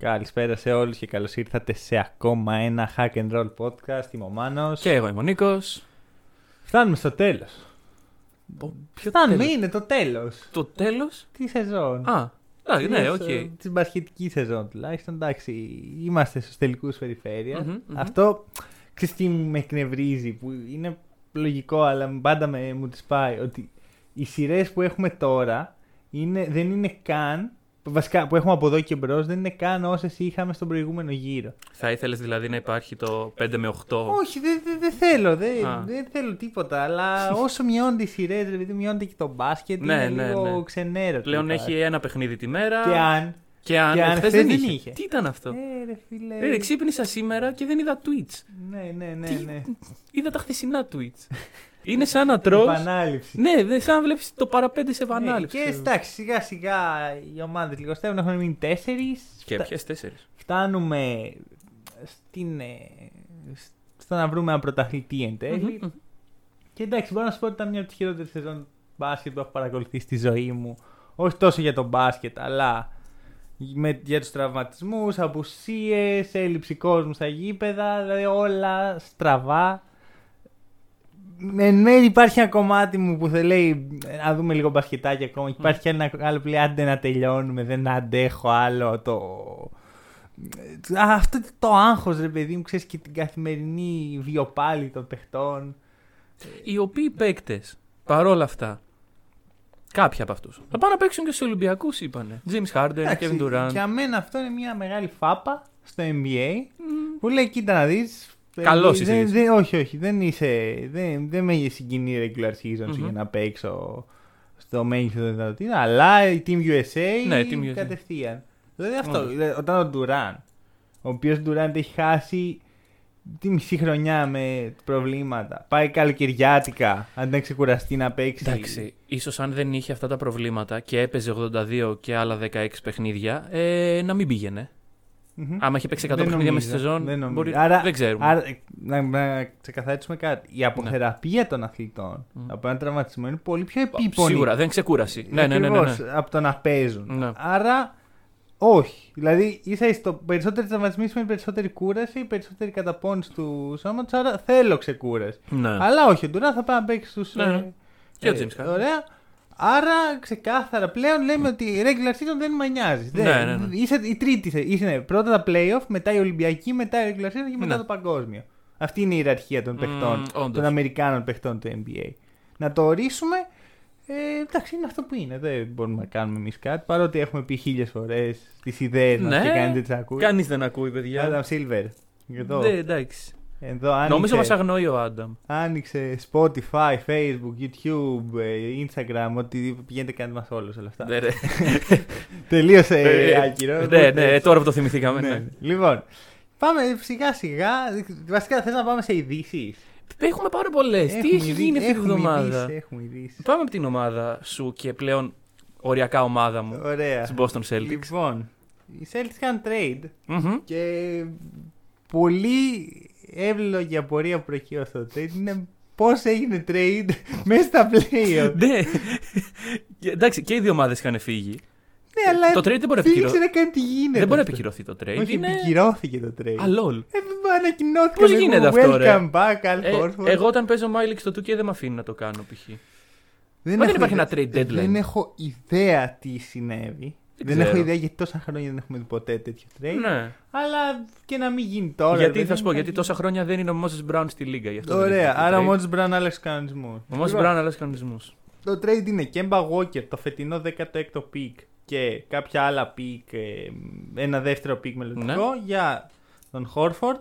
Καλησπέρα σε όλους και καλώς ήρθατε σε ακόμα ένα Hack and Roll podcast. Είμαι ο Μάνος. Και εγώ είμαι ο Νίκος. Φτάνουμε στο τέλος. Ποιο Φτάνουμε, τέλος; είναι το τέλος. Το τέλος; Τη σεζόν. Α, α, ναι, οκ. Της μπασκετικής σεζόν τουλάχιστον. Εντάξει, είμαστε στους τελικούς περιφέρειας. Μμμ, μμμ. Αυτό, ξέρεις τι με εκνευρίζει, που είναι λογικό, αλλά πάντα με, μου τη σπάει, ότι οι σειρές που έχουμε τώρα είναι, δεν είναι καν, βασικά που έχουμε από εδώ και μπρος, δεν είναι καν όσες είχαμε στον προηγούμενο γύρο. Θα ήθελες δηλαδή να υπάρχει το 5 με 8. Όχι, δεν δεν- δεν θέλω, δεν, Α. δεν θέλω τίποτα. Αλλά όσο μειώνται οι σειρέ, δηλαδή μειώνεται και το μπάσκετ, Ναι, είναι ναι, λίγο ναι. ξενέρο. Πλέον έχει ένα παιχνίδι τη μέρα. Και αν. Και αν, και αν χθες χθες δεν, δεν είχε. είχε. Τι ήταν αυτό; Ε, ρε φίλε. Ε, ρε, ξύπνησα σήμερα και δεν είδα tweets. Ναι, ναι, ναι. Τι- ναι. Είδα τα χθεσινά tweets. Είναι σαν να τρως. Επανάληψη. Ναι, δεν σαν να βλέπεις το παραπέντε σε επανάληψη. Ε, και εντάξει, σιγά σιγά οι ομάδες λιγοστεύουν. Έχουν μείνει τέσσερις. Και ποιες τέσσερις; Φτάνουμε στην, ε, στο να βρούμε ένα πρωταθλητή εν τέλει. Και εντάξει, μπορώ να σου πω ότι ήταν μια από τις χειρότερες σεζόν μπάσκετ που έχω παρακολουθήσει στη ζωή μου. Όχι τόσο για το μπάσκετ, αλλά με, για τους τραυματισμούς, απουσίες, έλλειψη κόσμου στα γήπεδα, δηλαδή όλα στραβά. Εν μέρει υπάρχει ένα κομμάτι μου που θα λέει να δούμε λίγο μπασκετάκι ακόμα. Και υπάρχει και ένα άλλο που λέει άντε να τελειώνουμε, δεν αντέχω άλλο το. Α, αυτό το άγχος ρε παιδί μου, ξέρεις και την καθημερινή βιοπάλη των παιχτών. Οι οποίοι παίκτες, παρόλα αυτά, κάποιοι από αυτούς, θα πάνε να παίξουν και στους Ολυμπιακούς, είπανε. James Harden, Εντάξει, Kevin Durant. Για μένα αυτό είναι μια μεγάλη φάπα στο NBA που λέει κοίτα να δεις Καλός ε, είσαι δεν- εσύ. δεν- Όχι, όχι, δεν είσαι, δεν, δεν με συγκινεί η regular season σου Μμμ. για να παίξω στο μέγιστο των δυνατοτήτων, αλλά η Team USA Ναι, Team USA. κατευθείαν. Δηλαδή αυτό, Όντως. δηλαδή, όταν ο Durant, ο οποίος Durant έχει χάσει τη μισή χρονιά με προβλήματα, πάει καλοκαιριάτικα, αν δεν ξεκουραστεί να παίξει. Εντάξει, ίσως αν δεν είχε αυτά τα προβλήματα και έπαιζε 82 και άλλα 16 παιχνίδια, ε, να μην πήγαινε. Μμμ. Άμα είχε παίξει 100 Δεν παιχνίδια μέσα νομίζω, στη σεζόν, δεν νομίζω. μπορεί... Άρα- δεν ξέρουμε. Άρα, ε, να, να ξεκαθαρίσουμε κάτι. Η αποθεραπεία των αθλητών Μμ. από έναν τραυματισμό είναι πολύ πιο επίπονη. Σίγουρα, δεν ξεκούραση. Ναι, ναι, ναι, ναι, ακριβώς, ναι. Από το να παίζουν. Ναι. Άρα, όχι. Δηλαδή, ίσα ίσα το περισσότεροι τραυματισμοί σημαίνει περισσότερη κούραση, περισσότερη καταπώνηση του σώματος. Άρα θέλω ξεκούραση. Ναι. Αλλά όχι, ο Ντουράν θα πάει να παίξει στους. Ναι, ναι. Και ο James Harden. Ωραία. Άρα ξεκάθαρα πλέον λέμε ότι η regular season δεν με νοιάζει. Ναι, Δεν- ναι, ναι. Είσαι η τρίτη. θε- Είσαι πρώτα τα playoff, μετά η Ολυμπιακή, μετά η regular season και μετά Ναι. το παγκόσμιο. Αυτή είναι η ιεραρχία των παιχτών, Μμμ, όντως. των Αμερικάνων παιχτών του NBA. Να το ορίσουμε. Ε, εντάξει, είναι αυτό που είναι. Δεν μπορούμε να κάνουμε εμείς κάτι. Παρότι έχουμε πει χίλιες φορές τις ιδέες μας Ναι. και κανείς δεν τις ακούει. Κανείς δεν ακούει, παιδιά. Adam Silver. Εδώ, Ναι, εντάξει. Εδώ άνοιξε, Νομίζω μας αγνοεί ο Άνταμ. άνοιξε Spotify, Facebook, YouTube, ε, Instagram, ότι πηγαίνετε κάντε μας όλους όλα αυτά. Ναι, ρε. Τελείωσε Ε, άκυρο. Ναι, οπότε- ναι, τώρα που το θυμηθήκαμε. Ναι. ναι. Λοιπόν, πάμε σιγά σιγά. Βασικά θες να πάμε σε ειδήσει; Έχουμε πάρα πολλές. Τι έχει γίνει αυτή τη εβδομάδα. Έχουμε ειδήσει. Πάμε από την ομάδα σου και πλέον οριακά ομάδα μου. Ωραία. Τη Boston Celtics. Λοιπόν, οι Celtics κάνουν trade Μμμ. και πολύ εύλογη απορία που προκύωσε στο trade είναι πώς έγινε trade μέσα στα playoff. Ναι. Και Εντάξει, και οι δύο ομάδες είχαν φύγει. ναι, αλλά Το trade δεν μπορεί να δεν επικυρω- ήξερα καν τι γίνεται. Δεν μπορεί να αυτό. επικυρωθεί το trade. Όχι, Είναι. επικυρώθηκε το trade. Α, lol. Ε, δεν ανακοινώθηκε. Πώς λέγω, γίνεται αυτό, ρε; Welcome back, Al Ε, Horford. εγώ όταν παίζω Miley στο 2K δεν με αφήνει να το κάνω π.χ. δεν, Μα δεν έχω υπάρχει ιδέα- ένα trade deadline. Δεν έχω ιδέα τι συνέβη. Δεν Δεν, ξέρω. έχω ιδέα γιατί τόσα χρόνια δεν έχουμε δει ποτέ τέτοιο trade. Ναι. Αλλά και να μην γίνει τώρα. γιατί παιδί θα σου μου, πω, γιατί τόσα χρόνια δεν είναι ο Moses Brown στη λίγα. Γι αυτό δεν Ωραία, έχει το άρα ο trade. Μότζ Μπράουν άλλαξε κανονισμός. Ο Moses Brown αλλάζει κανονισμού. Το trade είναι Kemba Walker, το φετινό 16ο pick και κάποια άλλα pick, ε, ένα δεύτερο pick μελλοντικό Ναι. για τον Horford,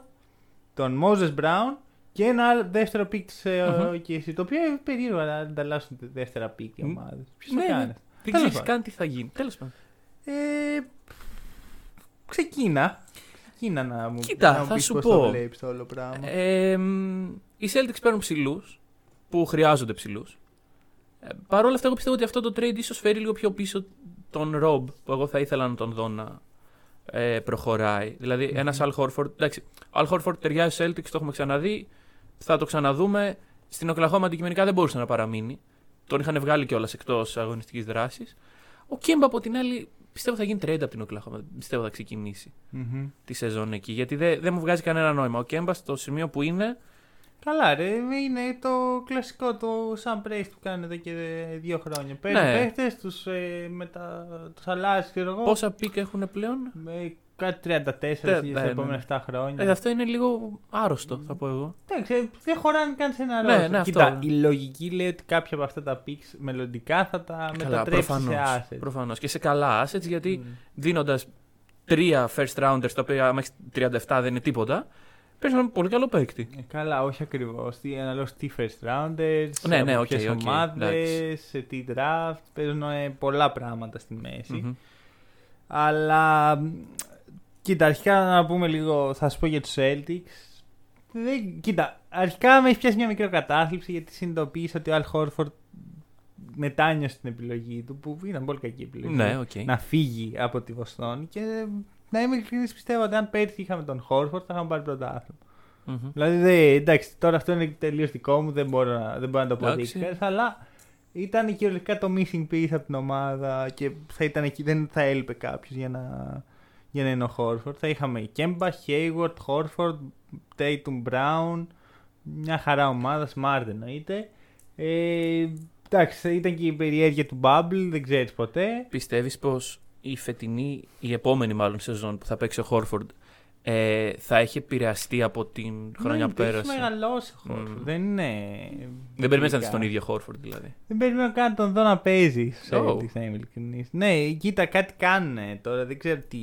τον Moses Brown και ένα άλλο δεύτερο pick της ε, Μμμ. OKC, το οποίο είναι περίεργο να ανταλλάσσουν τα δεύτερα pick οι Μ. ομάδες. Ποιος Ναι, το ναι. κάνει; Δεν Τέλος ξέρεις πάντων. καν τι θα γίνει. Τέλος πάντων. Ε, ξεκίνα. Κίνα να μου, Κοίτα, να μου θα πεις σου πώς πω. το βλέπεις το όλο πράγμα. Ε, μ, οι Celtics παίρνουν ψηλούς που χρειάζονται ψηλούς. Ε, Παρ' όλα αυτά, εγώ πιστεύω ότι αυτό το trade ίσως φέρει λίγο πιο πίσω τον Rob που εγώ θα ήθελα να τον δω να ε, προχωράει. Δηλαδή, ένας Al Horford. Εντάξει, ο Al Horford ταιριάζει στου Celtics, το έχουμε ξαναδεί. Θα το ξαναδούμε. Στην Οκλαχώμα αντικειμενικά δεν μπορούσε να παραμείνει. Τον είχαν βγάλει κιόλας εκτός αγωνιστικής δράσης. Ο Κέμπα από την άλλη πιστεύω θα γίνει trade από την Οκλαχώμα. Πιστεύω θα ξεκινήσει Μμμ. τη σεζόν εκεί. Γιατί δεν δεν μου βγάζει κανένα νόημα. Ο Κέμπα στο σημείο που είναι. Καλά, ρε, είναι το κλασικό το Sam Presti που κάνει εδώ και δύο χρόνια. Παίρνει Ναι. παίχτες, τους, ε, μετα... τους αλλάζει, ξέρω εγώ. Πόσα pick έχουν πλέον; Με κάτι 34 Τε- στα ναι, επόμενα ναι. 7 χρόνια. Ε, αυτό είναι λίγο άρρωστο, θα πω εγώ. Εντάξει, ε, δεν χωράνε καν σε ένα Ναι, ρόστερ. ναι, αυτό. Κοίτα, η λογική λέει ότι κάποια από αυτά τα picks μελλοντικά θα τα μετατρέψει σε assets. Προφανώς. Και σε καλά assets, γιατί Μμ. δίνοντας τρία first rounders, τα οποία μέχρι 37 δεν είναι τίποτα, παίρνει έναν πολύ καλό παίκτη. Ε, καλά, όχι ακριβώς. Τι αναλόγως τι first rounders, Ναι, από ναι, οκ, ποιες οκ, ομάδες, σε τι draft. Παίζουν ε, πολλά πράγματα στη μέση. Μμμ. Αλλά μ, κοίτα, αρχικά να πούμε λίγο, θα σου πω για τους Celtics. Δεν, κοίτα, αρχικά με έχει πιάσει μια μικρή κατάθλιψη γιατί συνειδητοποίησα ότι ο Al Horford μετάνιωσε την επιλογή του, που ήταν πολύ κακή επιλογή. Ναι, οκ. Να φύγει από τη Βοστόνη και να είμαι ειλικρινής πιστεύω ότι αν πέρσι είχαμε τον Horford θα είχαμε πάρει πρωτάθλημα. Μμμ. Δηλαδή, δε, εντάξει, τώρα αυτό είναι τελείως δικό μου, δεν μπορώ να, δεν μπορώ να το Εντάξει. αποδείξω. Αλλά ήταν κυριολεκτικά το missing piece από την ομάδα και θα ήταν εκεί, δεν θα έλειπε κάποιος για να, για να είναι ο Χόρφορντ. Θα είχαμε Κέμπα, Hayward, Χόρφορντ, Tatum Brown, μια χαρά ομάδα, smart εννοείται. Ε, εντάξει, θα ήταν και η περιέργεια του Bubble, δεν ξέρεις ποτέ. Πιστεύεις πως η φετινή, η επόμενη μάλλον σεζόν που θα παίξει ο Χόρφορντ ε, θα έχει επηρεαστεί από την χρονιά που Ναι, Έχει πέρασε. μεγαλώσει ο Χόρφορντ. Μμ. Δεν είναι. Δεν περιμένεις να δεις ειδικά. τον ίδιο Χόρφορντ δηλαδή. Δεν περιμένω καν τον δω να παίζει στου Oh. Celtics, να είμαι ειλικρινής. Ναι, κοίτα, κάτι κάνουν τώρα. Δεν ξέρω τι,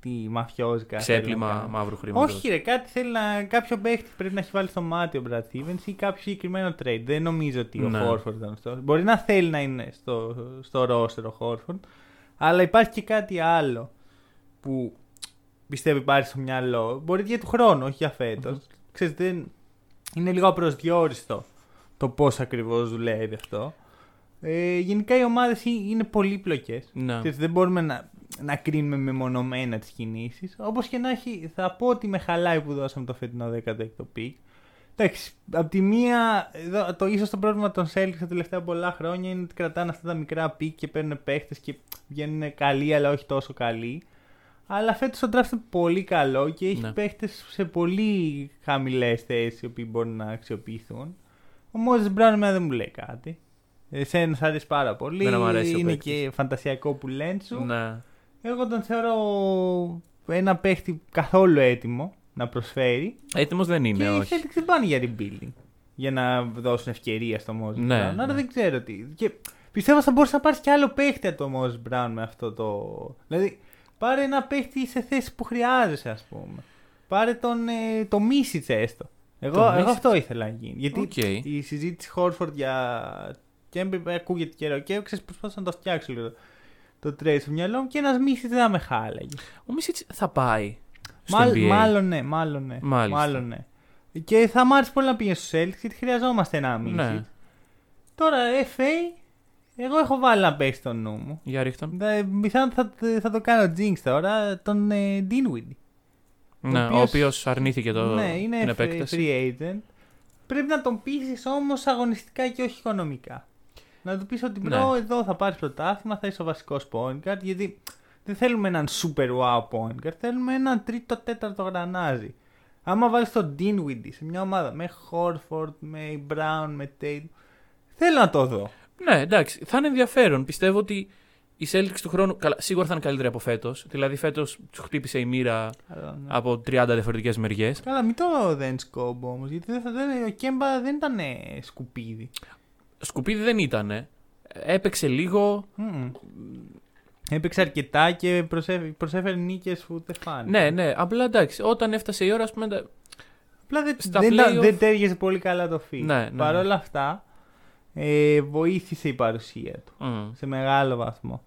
τι μαφιόζικα. θέλουν να Ξέπλυμα κάνουν. μαύρου χρήματος. Όχι, ρε, κάτι θέλει να. Κάποιο παίχτη πρέπει να έχει βάλει στο μάτι ο Brad Stevens ή κάποιο συγκεκριμένο trade. Δεν νομίζω ότι Ναι. ο Horford ήταν αυτό. Μπορεί να θέλει να είναι στο, στο roster ο Horford, αλλά υπάρχει και κάτι άλλο που πιστεύω υπάρχει στο μυαλό. Μπορεί για του χρόνου, όχι για φετος Ξέρεις, δεν... είναι λίγο απροσδιόριστο το πώς ακριβώς δουλεύει αυτό. Ε, γενικά οι ομάδες είναι πολύπλοκες. Ναι. Δεν μπορούμε να, να κρίνουμε μεμονωμένα τις κινήσεις. Όπως και να έχει, θα πω ότι με χαλάει που δώσαμε το φετινό 16ο pick. Εντάξει, απ' τη μία, εδώ, το ίσως το πρόβλημα των Celtics τα τελευταία πολλά χρόνια είναι ότι κρατάνε αυτά τα μικρά pick και παίρνουν παίχτες και βγαίνουν καλοί, αλλά όχι τόσο καλοί. Αλλά φέτος το draft είναι πολύ καλό και έχει Ναι. παίχτες σε πολύ χαμηλές θέσεις οι οποίοι μπορούν να αξιοποιηθούν. Ο Μόζες Μπράουν εμένα δεν μου λέει κάτι. Εσένα σ' αρέσει πάρα πολύ. Δεν μ' αρέσει ο είναι παίκτης. και φαντασιακό που λένε σου. Ναι. Εγώ τον θεωρώ ένα παίχτη καθόλου έτοιμο να προσφέρει. Έτοιμος δεν και είναι, οι όχι. Celtics δεν πάνε για rebuilding. Για να δώσουν ευκαιρία στο Moses Ναι, Brown. Άρα ναι. δεν ξέρω τι. Και πιστεύω θα μπορούσες να πάρεις και άλλο παίχτη από το Moses Brown με αυτό το. Δηλαδή, πάρε ένα παίχτη σε θέση που χρειάζεσαι, ας πούμε. Πάρε τον ε, το Misic έστω. Εγώ, Το εγώ Misic. αυτό ήθελα να γίνει. Γιατί Οκ. η συζήτηση Χόρφορντ για Κέμπα ακούγεται καιρό και ξέρεις προσπάθησα να το φτιάξω λίγο το trade στο μυαλό μου και ένας Μίσιτς δεν θα με χάλαγε. Ο Μίσιτς θα πάει στο Μάλλ- NBA. μάλλον ναι, μάλλον ναι. Μάλιστα. Μάλλον ναι. Και θα μ' άρεσε πολύ να πήγαινε στους Celtics γιατί χρειαζόμαστε ένα Μίσιτς. Ναι. Τώρα FA, εγώ έχω βάλει ένα παίχτη στο νου μου. Για ρίχ' τον. Δε- Πιθανόν θα, θα το κάνω Jinx τώρα, τον ε, Dinwiddie. Ναι, ο οποίος- οποίος αρνήθηκε το, ναι, είναι την free- επέκταση. free agent. Πρέπει να τον πείσεις όμως αγωνιστικά και όχι οικονομικά. Να του πεις ότι bro, Ναι. εδώ θα πάρεις πρωτάθλημα, θα είσαι ο βασικός point guard. Γιατί δεν θέλουμε έναν super wow point guard, θέλουμε έναν τρίτο-τέταρτο γρανάζι. Άμα βάλεις τον Dinwiddie σε μια ομάδα με Horford, με Brown, με Tatum. Θέλω να το δω. Ναι, εντάξει, θα είναι ενδιαφέρον. Πιστεύω ότι οι Celtics του χρόνου καλά, σίγουρα θα είναι καλύτεροι από φέτος. Δηλαδή, φέτος τους χτύπησε η μοίρα Αλλά, ναι. από 30 διαφορετικές μεριές. Καλά, μην το δεν σκόμπο όμως. Γιατί δεν θα, δεν, ο Κέμπα δεν ήταν ε, σκουπίδι. Σκουπίδι δεν ήταν. Έπαιξε λίγο. Μμμ. Έπαιξε αρκετά και προσέφερε, προσέφερε νίκες που δεν φάνε. Ναι, ναι, απλά εντάξει, όταν έφτασε η ώρα, ας πούμε. τα- Απλά δεν, Στα δεν, ήταν- play-off- δεν τέριαζε πολύ καλά το fit. Ναι, ναι, Παρ' ναι. όλα αυτά, ε, βοήθησε η παρουσία του Μμ. σε μεγάλο βαθμό.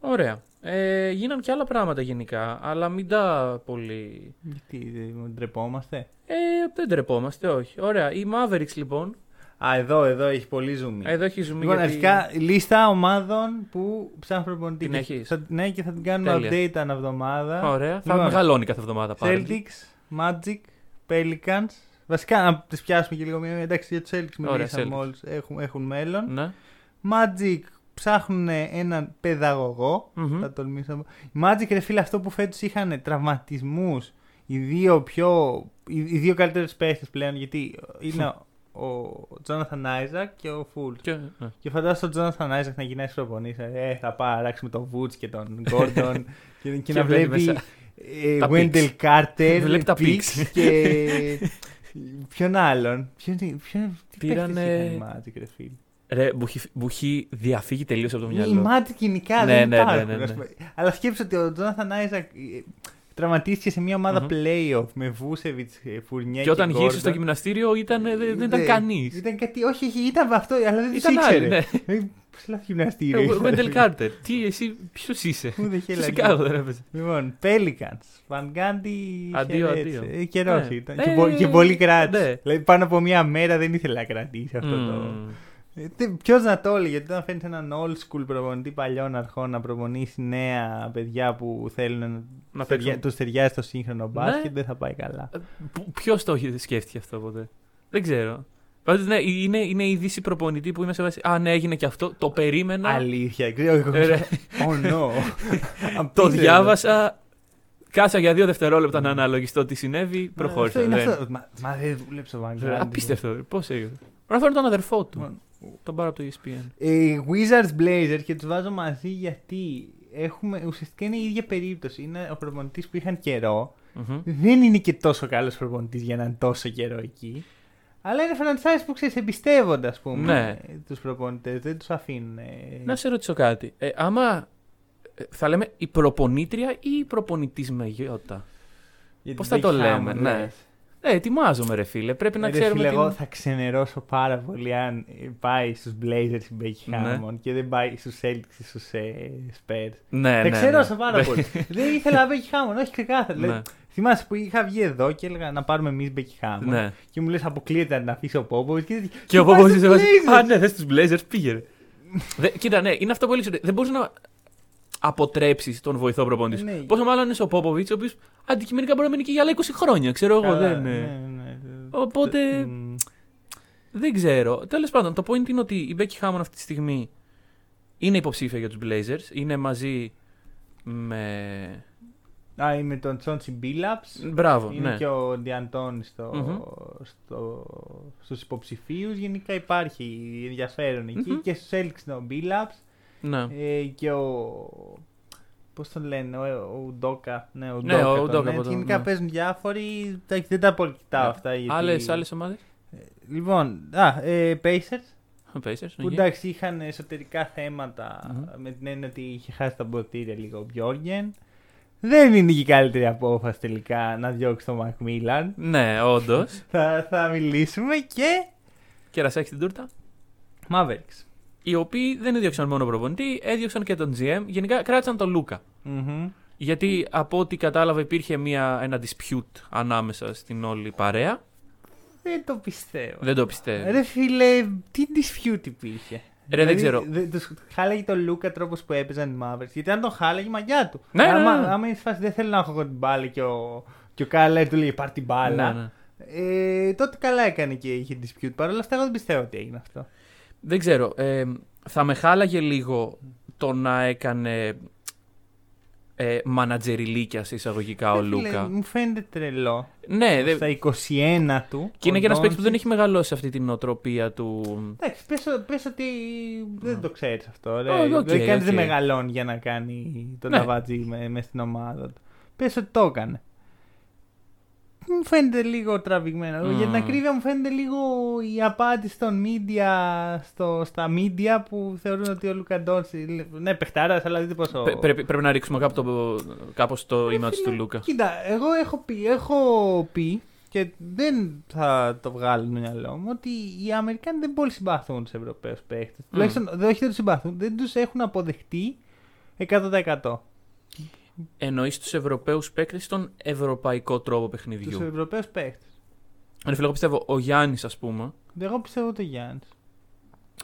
Ωραία. Ε, γίναν και άλλα πράγματα γενικά, αλλά μην τα πολύ. Γιατί δεν ντρεπόμαστε; Ε, δεν τρεπόμαστε, όχι. Ωραία. Οι Mavericks λοιπόν. Α, εδώ, εδώ έχει πολύ zoom. Εδώ έχει zoom. Λοιπόν, γιατί... αρχικά λίστα ομάδων που ψάχνουν προπονητή. Την Και έχεις; θα- ναι, και θα την κάνουμε Τέλεια. update ανά εβδομάδα. Ωραία. Θα Λοιπόν, μεγαλώνει κάθε εβδομάδα πάλι. Celtics, Magic, Pelicans. Βασικά, να τις πιάσουμε και λίγο μία. Εντάξει, για τους Celtics Ωραία, μιλήσαμε Celtics. μόλις. Έχουν, έχουν μέλλον. Ναι. Magic ψάχνουν έναν παιδαγωγό. Μμμ. Θα τολμήσω. να πω. Οι Magic, ρε φίλε, αυτό που φέτος είχαν τραυματισμούς. Οι δύο πιο. Οι, οι δύο καλύτερες παίχτες πλέον. Γιατί είναι ο, ο Jonathan Isaac και ο Fultz. Και, ναι. Και φαντάζομαι τον Jonathan Isaac να γυρνάει προπονή. Ε, θα πάει να αλλάξουμε τον Woods και τον Gordon. και, και, Και να βλέπει βλέπει μέσα ε, τα Wendell Carter. Βλέπει τα picks picks. Και. Ποιον άλλον; Ποιον, ποιον, τι Πήρανε- παίκτες είχαν οι Magic, ρε φίλε; Ρε, μου έχει, μου έχει διαφύγει τελείως από το Οι μυαλό. Magic γενικά Ναι, δεν ναι, ναι, υπάρχουν. ναι, ναι. ας πούμε. Αλλά σκέψου ότι ο Jonathan Isaac ε, τραυματίστηκε σε μια ομάδα Μμμ. playoff με Βούσεβιτ, Φουρνιέ Και όταν Gordon. γύρισε στο γυμναστήριο ήταν, δεν, δεν ήταν Ναι, κανείς. Ήταν κάτι, όχι, όχι, ήταν αυτό, αλλά δεν Ήταν τους άλλοι, ήξερε. ναι. Ε, Πώς λάθος γυμναστήριο. Ο ήταν. Βέντελ Κάρτερ. Τι, εσύ, ποιος είσαι; Πού δεν Στο χέλα. Σικάγο δεν έπαιζε. Λοιπόν, Pelicans. Βανγκάντι. Αντίο, αντίο. Καιρό Ναι. ήταν. Ε, Και, πο- και πολύ κράτησε. ναι. Δηλαδή πάνω από μία μέρα δεν ήθελε να κρατήσει αυτό το. Μμμ. Ποιος να το έλεγε, ότι όταν φέρνει έναν old school προπονητή παλιών αρχών να προπονήσει νέα παιδιά που θέλουν Να να παίξουν. τους ταιριάζει στο σύγχρονο μπάσκετ, Ναι. δεν θα πάει καλά. Ποιος το έχει- σκέφτηκε αυτό ποτέ; Δεν ξέρω. Πάντως, ναι, είναι, είναι η είδηση προπονητή που είμαι σε βάση. Α, ναι, έγινε και αυτό. Το περίμενα. Αλήθεια. ξέρω, Ε, ρε, Oh no. το Απίστευτο. διάβασα. Κάσα για δύο δευτερόλεπτα να αναλογιστώ τι συνέβη. Μα Προχώρησα. αυτό είναι Δεν- αυτό. Μα, μα δεν δούλεψε ο Ρε, Βανγκάντι. Απίστευτο. Πώς έγινε. Να φέρω τον αδερφό του. Λοιπόν, Τον πάρω από το ESPN. Ε, Wizards Blazers και τους βάζω μαζί γιατί έχουμε, ουσιαστικά είναι η ίδια περίπτωση. Είναι ο προπονητής που είχαν καιρό. Μμμ. Δεν είναι και τόσο καλός προπονητής για να είναι τόσο καιρό εκεί. Αλλά είναι franchise που ξέρεις, εμπιστεύονται, ας πούμε, Ναι. τους προπονητές. Δεν τους αφήνουν. ε, Να σε ρωτήσω κάτι. Ε, άμα ε, θα λέμε η προπονήτρια ή η προπονητής με γιώτα. για πώς την θα το Becky λέμε, Hammond, ναι. λες. Ε, ετοιμάζομαι, ρε φίλε. Πρέπει να Ε, ρε ξέρουμε. φίλε, την- εγώ θα ξενερώσω πάρα πολύ αν ε, πάει στους Blazers η Becky Ναι. Hammond και δεν πάει στους Celtics ή στους ε, Spurs. Ναι, θα ναι, ξενερώσω ναι. πάρα πολύ. δεν ήθελα Becky Hammond, όχι ξεκάθαρα. Ναι. Δηλαδή, θυμάσαι που είχα βγει εδώ και έλεγα να πάρουμε εμείς Becky Hammond Ναι. και μου λες αποκλείεται να την αφήσει ο Popovich και, Και ο πάει Πόποβιτ στους σε βάση. Blazers; Α, ναι, θες τους Blazers, πήγαινε. Δε, κοίτα, ναι, είναι αυτό που έλεγες. Δεν μπορείς να αποτρέψεις τον βοηθό προπονητής. σου. Ναι. Πόσο μάλλον είναι ο Πόποβιτ, ο οποίος αντικειμενικά μπορεί να μείνει και για άλλα 20 χρόνια, ξέρω εγώ. Καλά, Δεν, ναι, είναι. ναι. Οπότε- Μ, δεν ξέρω. Τέλος πάντων, το point είναι ότι η Becky Hammond αυτή τη στιγμή είναι υποψήφια για τους Blazers. Είναι μαζί με. Α, είμαι τον Τσόντσι Μπίλαπς. Μπράβο, Είναι ναι. και ο Διαντώνη στο, Μμμ. στο, στους υποψηφίους. Γενικά υπάρχει ενδιαφέρον εκεί. Μμμ. Και στους Celtics είναι ο Billups ναι. ε, και ο... Πώς τον λένε, ο, ο Ουντόκα. Ναι, ο Ναι, Ουντόκα. ο τον Ουντόκα λένε. από το- Γενικά ναι. παίζουν διάφοροι. Εντάξει, δεν τα πολύ κοιτάω αυτά. Γιατί... Άλλες, άλλες ομάδες; Λοιπόν, α, ε, Pacers. Ο Pacers. Που εκεί. εντάξει είχαν εσωτερικά θέματα Μμμ. με την έννοια ότι είχε χάσει τα ποτήρια λίγο ο Μπιόργεν. Δεν είναι και η καλύτερη απόφαση τελικά να διώξει τον Μακμίλαν. Ναι, όντως. θα, θα μιλήσουμε και. Κερασάκι στην τούρτα. Mavericks. Οι οποίοι δεν έδιωξαν μόνο προπονητή, έδιωξαν και τον GM. Γενικά κράτησαν τον Λούκα. Μμμ. Γιατί από ό,τι κατάλαβα υπήρχε μια, ένα dispute ανάμεσα στην όλη παρέα. Δεν το πιστεύω. Δεν το πιστεύω. Ρε φίλε, τι dispute υπήρχε; Ρε, δεν ξέρω. Δεν τους χάλαγε τον Λούκα τρόπος που έπαιζαν οι Mavericks. Γιατί αν τον χάλαγε, μαγιά του. Ναι, ναι, άμα, ναι. άμα είναι σε φάση δεν θέλω να έχω εγώ την μπάλα και ο, και ο Κάρλαιλ του λέει πάρ την μπάλα. Ναι, ναι. Ε, τότε καλά έκανε και είχε dispute. Παρ' όλα αυτά, εγώ δεν πιστεύω ότι έγινε αυτό. Δεν ξέρω. Ε, θα με χάλαγε λίγο το να έκανε ε, μανατζεριλίκια σε εισαγωγικά ο Ρε φίλε, Λούκα. Μου φαίνεται τρελό. Ναι, δε- Στα 21 του. και είναι ο και ένας παίκτης που δεν Doncic- έχει μεγαλώσει αυτή τη νοοτροπία του. Εντάξει, πες, πες ότι δεν το ξέρεις αυτό. Ρε. Ω, οκ, δεν κανείς οκ. δεν μεγαλώνει για να κάνει τον Ναι. νταβατζή με, μες στην ομάδα του. Πες ότι το έκανε. Μου φαίνεται λίγο τραβηγμένο. Μμμ. Για την ακρίβεια μου φαίνεται λίγο η απάντηση των media στο, στα media που θεωρούν ότι ο Λουκαντόντσι. Ναι, παιχτάρας, αλλά δείτε πόσο. Πρέ- πρέπει, πρέπει να ρίξουμε κάπου το, κάπως το Ρε image φίλε, του Λούκα. Κοίτα, εγώ έχω πει, έχω πει και δεν θα το βγάλω στο μυαλό μου ότι οι Αμερικάνοι δεν πολύ συμπαθούν τους Ευρωπαίους παίχτες. Τουλάχιστον δεν όχι δεν τους συμπαθούν, δεν τους έχουν αποδεχτεί 100%. Εννοείς τους Ευρωπαίους παίκτες στον ευρωπαϊκό τρόπο Τους παιχνιδιού. Ευρωπαίους παίχτε. Ρε φίλε, εγώ πιστεύω ο Γιάννης, ας πούμε, Εγώ πιστεύω το Γιάννης.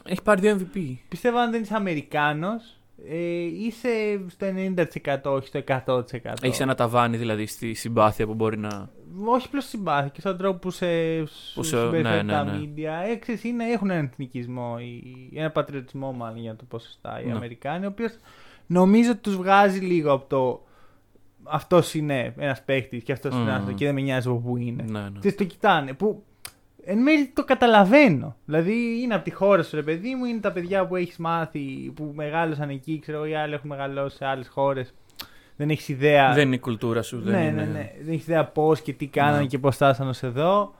έχει πάρει δύο MVP. Πιστεύω αν δεν είσαι Αμερικάνος, ε, είσαι στο 90% όχι στο 100%. Έχεις ένα ταβάνι δηλαδή στη συμπάθεια που μπορεί να. Όχι απλώς συμπάθεια και στον τρόπο που σε, Που σου σε- συμπεριφέρονται ναι, ναι, τα ναι. μίντια. Ε, ξέρεις, είναι, έχουν έναν εθνικισμό, ή- ένα πατριωτισμό μάλλον για να το πω σωστά οι Ναι. Αμερικάνοι, ο οποίος νομίζω τους βγάζει λίγο από το. Αυτός είναι ένας παίχτης και αυτός Μμμ. είναι αυτό και δεν με νοιάζει από πού είναι. Ναι, ναι. Ξέρεις, το κοιτάνε. Που εν μέρει το καταλαβαίνω. Δηλαδή είναι από τη χώρα σου, ρε παιδί μου, είναι τα παιδιά που έχεις μάθει, που μεγάλωσαν εκεί, ξέρω εγώ, οι άλλοι έχουν μεγαλώσει σε άλλες χώρες. Δεν έχεις ιδέα. Δεν είναι η κουλτούρα σου. Δεν ναι, είναι... ναι, ναι. Δεν έχεις ιδέα πώς και τι κάνανε Ναι. και πώς φτάσανε ως εδώ.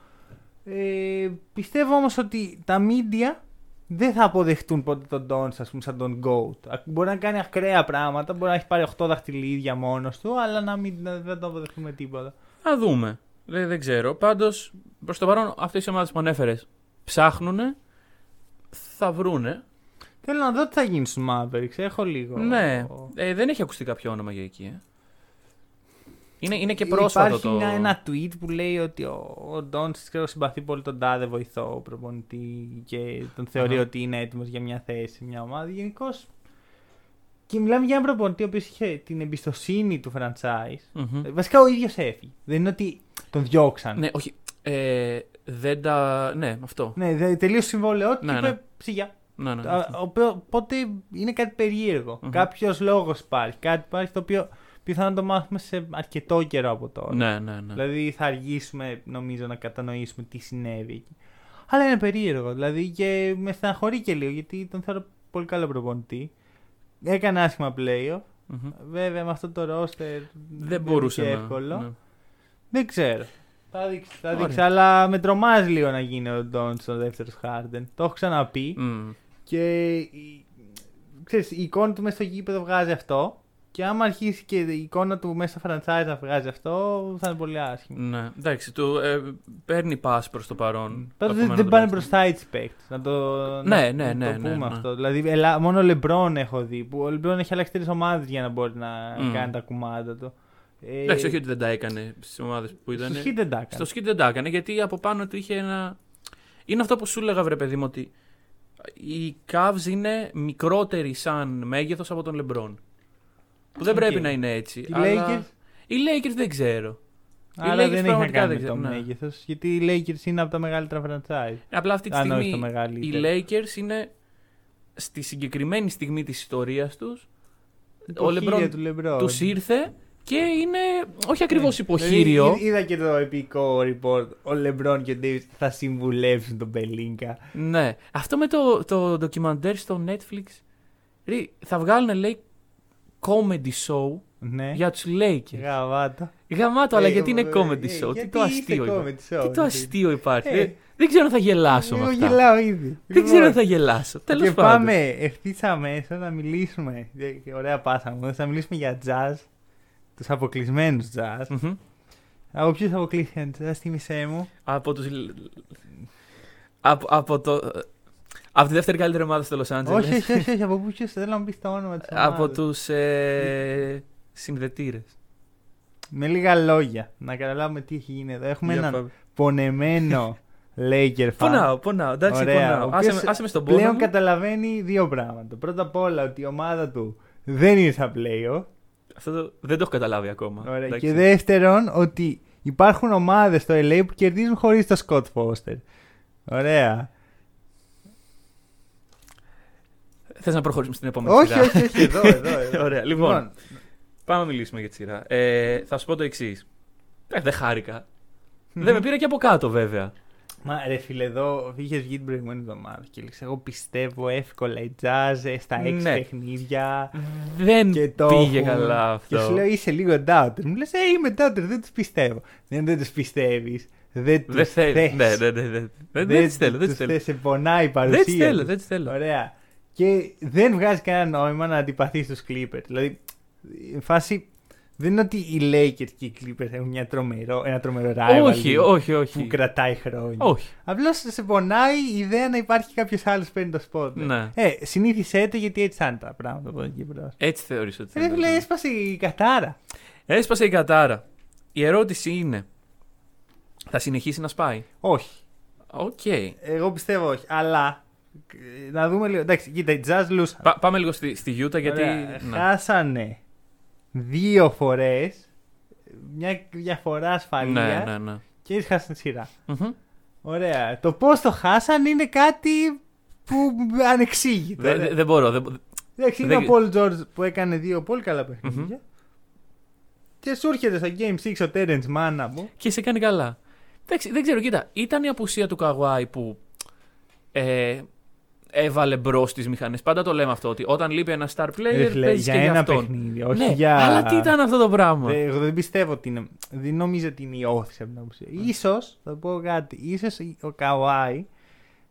Ε, πιστεύω όμως ότι τα media δεν θα αποδεχτούν ποτέ τον Dons, ας πούμε, σαν τον GOAT. Α- Μπορεί να κάνει ακραία πράγματα, μπορεί να έχει πάρει 8 δαχτυλίδια μόνος του, αλλά να μην, να, δεν το αποδεχτούμε τίποτα. Θα δούμε. Δεν, δεν ξέρω. Πάντως, προς το παρόν, αυτές οι ομάδες που ανέφερες ψάχνουν. Θα βρούνε. Θέλω να δω τι θα γίνει στους Mavericks. Έχω λίγο. Ναι. Ε, δεν έχει ακουστεί κάποιο όνομα για εκεί. Ε. Είναι, είναι και πρόσφατο Υπάρχει το. μια- ένα tweet που λέει ότι ο, ο Ντόντς ξέρω συμπαθεί πολύ τον τάδε βοηθό προπονητή και τον θεωρεί Αχα. ότι είναι έτοιμος για μια θέση σε μια ομάδα. Γενικώς. Και μιλάμε για έναν προπονητή ο οποίος είχε την εμπιστοσύνη του franchise. Μμμ. Ε, Βασικά ο ίδιος έφυγε. Δεν είναι ότι τον διώξαν. Ναι, όχι. Ε, δεν τα. Ναι, αυτό. Ναι, δε- τελείωσε το συμβόλαιό του Ναι, και ναι. είπε ψυγιά. Ναι, ναι, Α, αυτό. οποιο- Οπότε είναι κάτι περίεργο. Μμμ. Κάποιος λόγος υπάρχει. Κάτι υπάρχει το οποίο πιθανόν να το μάθουμε σε αρκετό καιρό από τώρα. ναι, ναι, ναι. Δηλαδή θα αργήσουμε νομίζω να κατανοήσουμε τι συνέβη εκεί. Αλλά είναι περίεργο. Δηλαδή και με στεναχωρεί και λίγο γιατί τον θεωρώ πολύ καλό προπονητή. Έκανε άσχημα playoff. Μμμ. Βέβαια με αυτό το roster Δεν μπορούσε είναι να. και εύκολο. ναι. Δεν ξέρω. Θα δείξει, θα Ωραία. δείξει. Αλλά με τρομάζει λίγο να γίνει ο Ντόντ ο δεύτερος Χάρντεν. Το έχω ξαναπεί. Μμ. Και η, ξέρεις, η εικόνα του μέσα στο γήπεδο βγάζει αυτό. Και άμα αρχίσει και η εικόνα του μέσα στο franchise να βγάζει αυτό, θα είναι πολύ άσχημο. Ναι, εντάξει, του ε, παίρνει pass προς το παρόν. Πάντως Το δεν, επόμενο δεν πάνε τουλάχιστον. μπροστά οι παίκτες. Να το, Ναι, να, ναι, να ναι, το ναι, πούμε ναι. αυτό. Δηλαδή, ελα, μόνο ο Λεμπρόν έχω δει. Που ο Λεμπρόν έχει αλλάξει τρεις ομάδες για να μπορεί να Μμ. κάνει τα κουμάντα του. Ε, Εντάξει, όχι ότι δεν τα έκανε στις ομάδες που ήταν. Στους Heat δεν τα έκανε. Στους Heat δεν τα έκανε γιατί από πάνω του είχε ένα. Είναι αυτό που σου έλεγα, βρε παιδί μου, ότι οι Cavs είναι μικρότεροι σαν μέγεθος από τον LeBron. Που δεν Οκ. πρέπει να είναι έτσι. Οι αλλά... Lakers, Οι Lakers δεν ξέρω. αλλά Lakers δεν έχει να πραγματικά κάνει δεν με το ξέρω, ναι. μέγεθος. Γιατί οι Lakers είναι από τα μεγαλύτερα franchise. Απλά αυτή τη Αν όχι το στιγμή οι μεγαλύτερο. Lakers είναι στη συγκεκριμένη στιγμή της ιστορίας τους ο Υποχείριο LeBron του LeBron. τους ήρθε και είναι όχι ακριβώς Ναι. υποχείριο. Δηλαδή, είδα και το επικό report. Ο Λεμπρόν και ο Davis θα συμβουλεύσουν τον Πελίνκα. Ναι. Αυτό με το, το ντοκιμαντέρ στο Netflix. Ρε, θα βγάλουν λέει comedy show Ναι. για τους Lakers. Γαβάτα. Γαμάτο, αλλά Ε, γιατί είναι ε, comedy ε, show; Τι γιατί το αστείο είστε υπάρχει. comedy show, Τι το δηλαδή. αστείο υπάρχει. Ε. Δεν, δεν ξέρω αν θα γελάσω με Εγώ αυτά. γελάω ήδη. Δεν ξέρω Λοιπόν, αν θα γελάσω. Τέλος και πάντων. πάμε ευθύς αμέσως να μιλήσουμε. Ε, Ωραία πάσα μου. Θα μιλήσουμε για jazz. Τους αποκλεισμένους jazz. Μμμ. Από ποιους αποκλείστηκαν jazz, θύμισέ μου. Από τους... Από, από το... Από τη δεύτερη καλύτερη ομάδα στο Los Angeles. όχι, όχι, όχι, όχι. Από ποιου θέλω να μου πει το όνομα της από τους ε, συνδετήρες. Με λίγα λόγια. Να καταλάβουμε τι έχει γίνει εδώ. Έχουμε Για έναν πάμε. πονεμένο Laker fan. Πονάω, πονάω. Εντάξει, Ωραία, πονάω. ο Άσε, οποίος με- άσε με στον πόνο Πλέον μου. καταλαβαίνει δύο πράγματα. Πρώτα απ' όλα ότι η ομάδα του δεν είναι στα playoff. Αυτό το- δεν το έχω καταλάβει ακόμα. Ωραία. Εντάξει. Και δεύτερον, ότι υπάρχουν ομάδες στο LA που κερδίζουν χωρίς το Scott Foster. Ωραία. Θες να προχωρήσουμε στην επόμενη όχι, σειρά; όχι, όχι, εδώ, εδώ. εδώ. Ωραία, λοιπόν. Πάμε να μιλήσουμε για τη σειρά. Ε, θα σου πω το εξής. δεν χάρηκα. δεν με πήρα και από κάτω βέβαια. Μα ρε φίλε, εδώ είχες βγει την προηγούμενη εβδομάδα και λες, Εγώ πιστεύω εύκολα η jazz ε, στα έξι Ναι. παιχνίδια. Δεν Και το πήγε έχουν. καλά Και σου αυτό. λέω είσαι λίγο doubter. Μου λες, Ε, είμαι doubter, δεν τους πιστεύω. Δεν, δεν τους πιστεύεις. Δεν τους Δεν θέλω. θες. Ναι, ναι, ναι, ναι. Δεν δεν τις θέλω. Δεν τους τις θέλω. θες, σε πονάει η Δεν παρουσία. τις θέλω. τους. Δεν τις θέλω. Ωραία. Και δεν βγάζει κανένα νόημα να αντιπαθεί στους Clippers. Δηλαδή, η φάση Δεν είναι ότι οι Lakers και οι Clippers έχουν μια τρομερό, ένα τρομερό rivalry όχι, όχι, που όχι. κρατάει χρόνια. Όχι. Απλώς σε πονάει η ιδέα να υπάρχει κάποιος άλλος που παίρνει το spot. Ναι. Ε, συνήθισέ το γιατί έτσι θα είναι τα πράγματα από εκεί μπρος. Έτσι θεωρείς ότι θα Ρε είναι. φίλε, έσπασε η κατάρα. Έσπασε η κατάρα. Η ερώτηση είναι, θα συνεχίσει να σπάει; Όχι. Οκ. Εγώ πιστεύω όχι. Αλλά ε, να δούμε λίγο. Εντάξει, κοίτα, οι Jazz λούσαν. Πα- πάμε λίγο στη, στη Utah γιατί... Ωραία, ναι. Χάσανε δύο φορές μια διαφορά ασφαλείας ναι, ναι, ναι. και έτσι χάσανε τη σειρά. Μμμ. Ωραία. Το πώς το χάσαν είναι κάτι που ανεξήγητο. Δεν ρε. δεν- δεν μπορώ. δεν- Εντάξει, είναι δεν- ο Paul George που έκανε δύο πολύ καλά παιχνίδια. Και σου έρχεται στο Game 6 ο Terence Mann μου. Και σε κάνει καλά. Εντάξει, δεν ξέρω, κοίτα. Ήταν η απουσία του Καγουάη που ε, έβαλε μπρος τι μηχανές. Πάντα το λέμε αυτό. Ότι όταν λείπει ένα star player, Ρε φίλε, παίζεις για και για ένα αυτόν. παιχνίδι. Όχι ναι, για. αλλά τι ήταν αυτό το πράγμα; Δεν- Εγώ δεν πιστεύω ότι είναι. Δεν νομίζω ότι είναι η όθηση από την απουσία. Ίσως, θα πω κάτι, ίσως ο Καουάι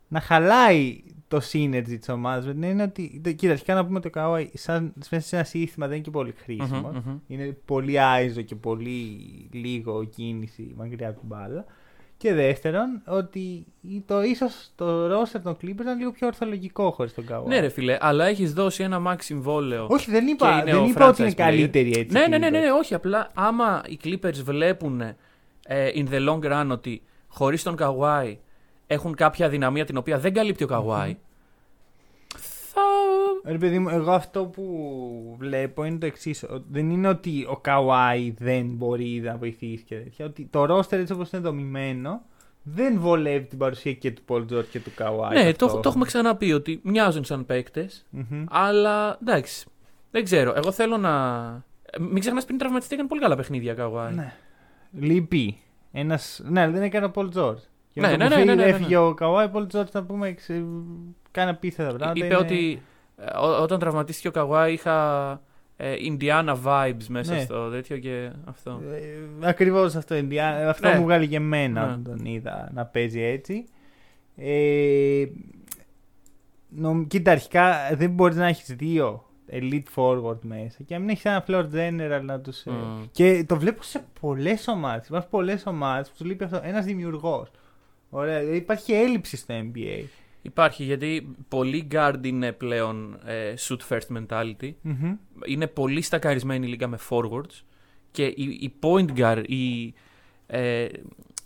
να χαλάει το synergy της ομάδας. Δεν είναι ότι. το- Κοίτα, αρχικά να πούμε ότι ο Καουάι, σαν μέσα σε ένα σύστημα, δεν είναι και πολύ χρήσιμο. Μμμ, μμμ. Είναι πολύ άιζο και πολύ λίγο κίνηση μακριά από την μπάλα. Και δεύτερον, ότι το ίσως το roster των Clippers ήταν λίγο πιο ορθολογικό χωρίς τον Καουάι. Ναι, ρε φιλέ, αλλά έχεις δώσει ένα max συμβόλαιο. Όχι, δεν και είπα, είναι δεν ο είπα ότι franchise είναι player. καλύτερη έτσι. Ναι, οι ναι, ναι, ναι, Clippers. ναι, όχι. Απλά άμα οι Clippers βλέπουν ε, in the long run ότι χωρίς τον Καουάι έχουν κάποια αδυναμία την οποία δεν καλύπτει ο καουαι θα. Ρε παιδί μου, εγώ αυτό που βλέπω είναι το εξής. Δεν είναι ότι ο Καουάι δεν μπορεί να βοηθήσει και τέτοια. Ότι το roster έτσι όπως είναι δομημένο δεν βολεύει την παρουσία και του Paul George και του Καουάι. ναι, το, ταυτόχρονα. το έχουμε ξαναπεί ότι μοιάζουν σαν παίκτες. Μμμ. Αλλά εντάξει. Δεν ξέρω. Εγώ θέλω να. Ε, Μην ξεχνάς πριν τραυματιστεί, έκανε πολύ καλά παιχνίδια καουάι. Ναι. Λείπει. Ένας... Ναι, αλλά δεν έκανε ο Paul George. Και Ναι, με το ναι, που ναι, ναι, ναι, ναι. έφυγε ο Καουάι, ο Paul George να πούμε ξε... κάνει απίθετα πράγματα. Είπε είναι- ότι ε, ό- όταν τραυματίστηκε ο Καουάι είχα ε, Indiana vibes μέσα Ναι. στο τέτοιο και αυτό. Ε, Ακριβώς αυτό. Ινδιά- Αυτό Ναι. μου βγάλει και εμένα Ναι. όταν τον είδα να παίζει έτσι. Ε, νομ, κοίτα, αρχικά δεν μπορείς να έχεις δύο elite forward μέσα και να μην έχεις ένα floor general να τους. Mm. Και το βλέπω σε πολλές ομάδες. Υπάρχουν πολλές ομάδες που του λείπει αυτό. Ένας δημιουργός. Ωραία, δηλαδή υπάρχει έλλειψη στο NBA. Υπάρχει γιατί πολλοί guard είναι πλέον ε, shoot first mentality. Μμμ. Είναι πολύ στακαρισμένη η λίγα με forwards και οι, οι point guard, οι, ε,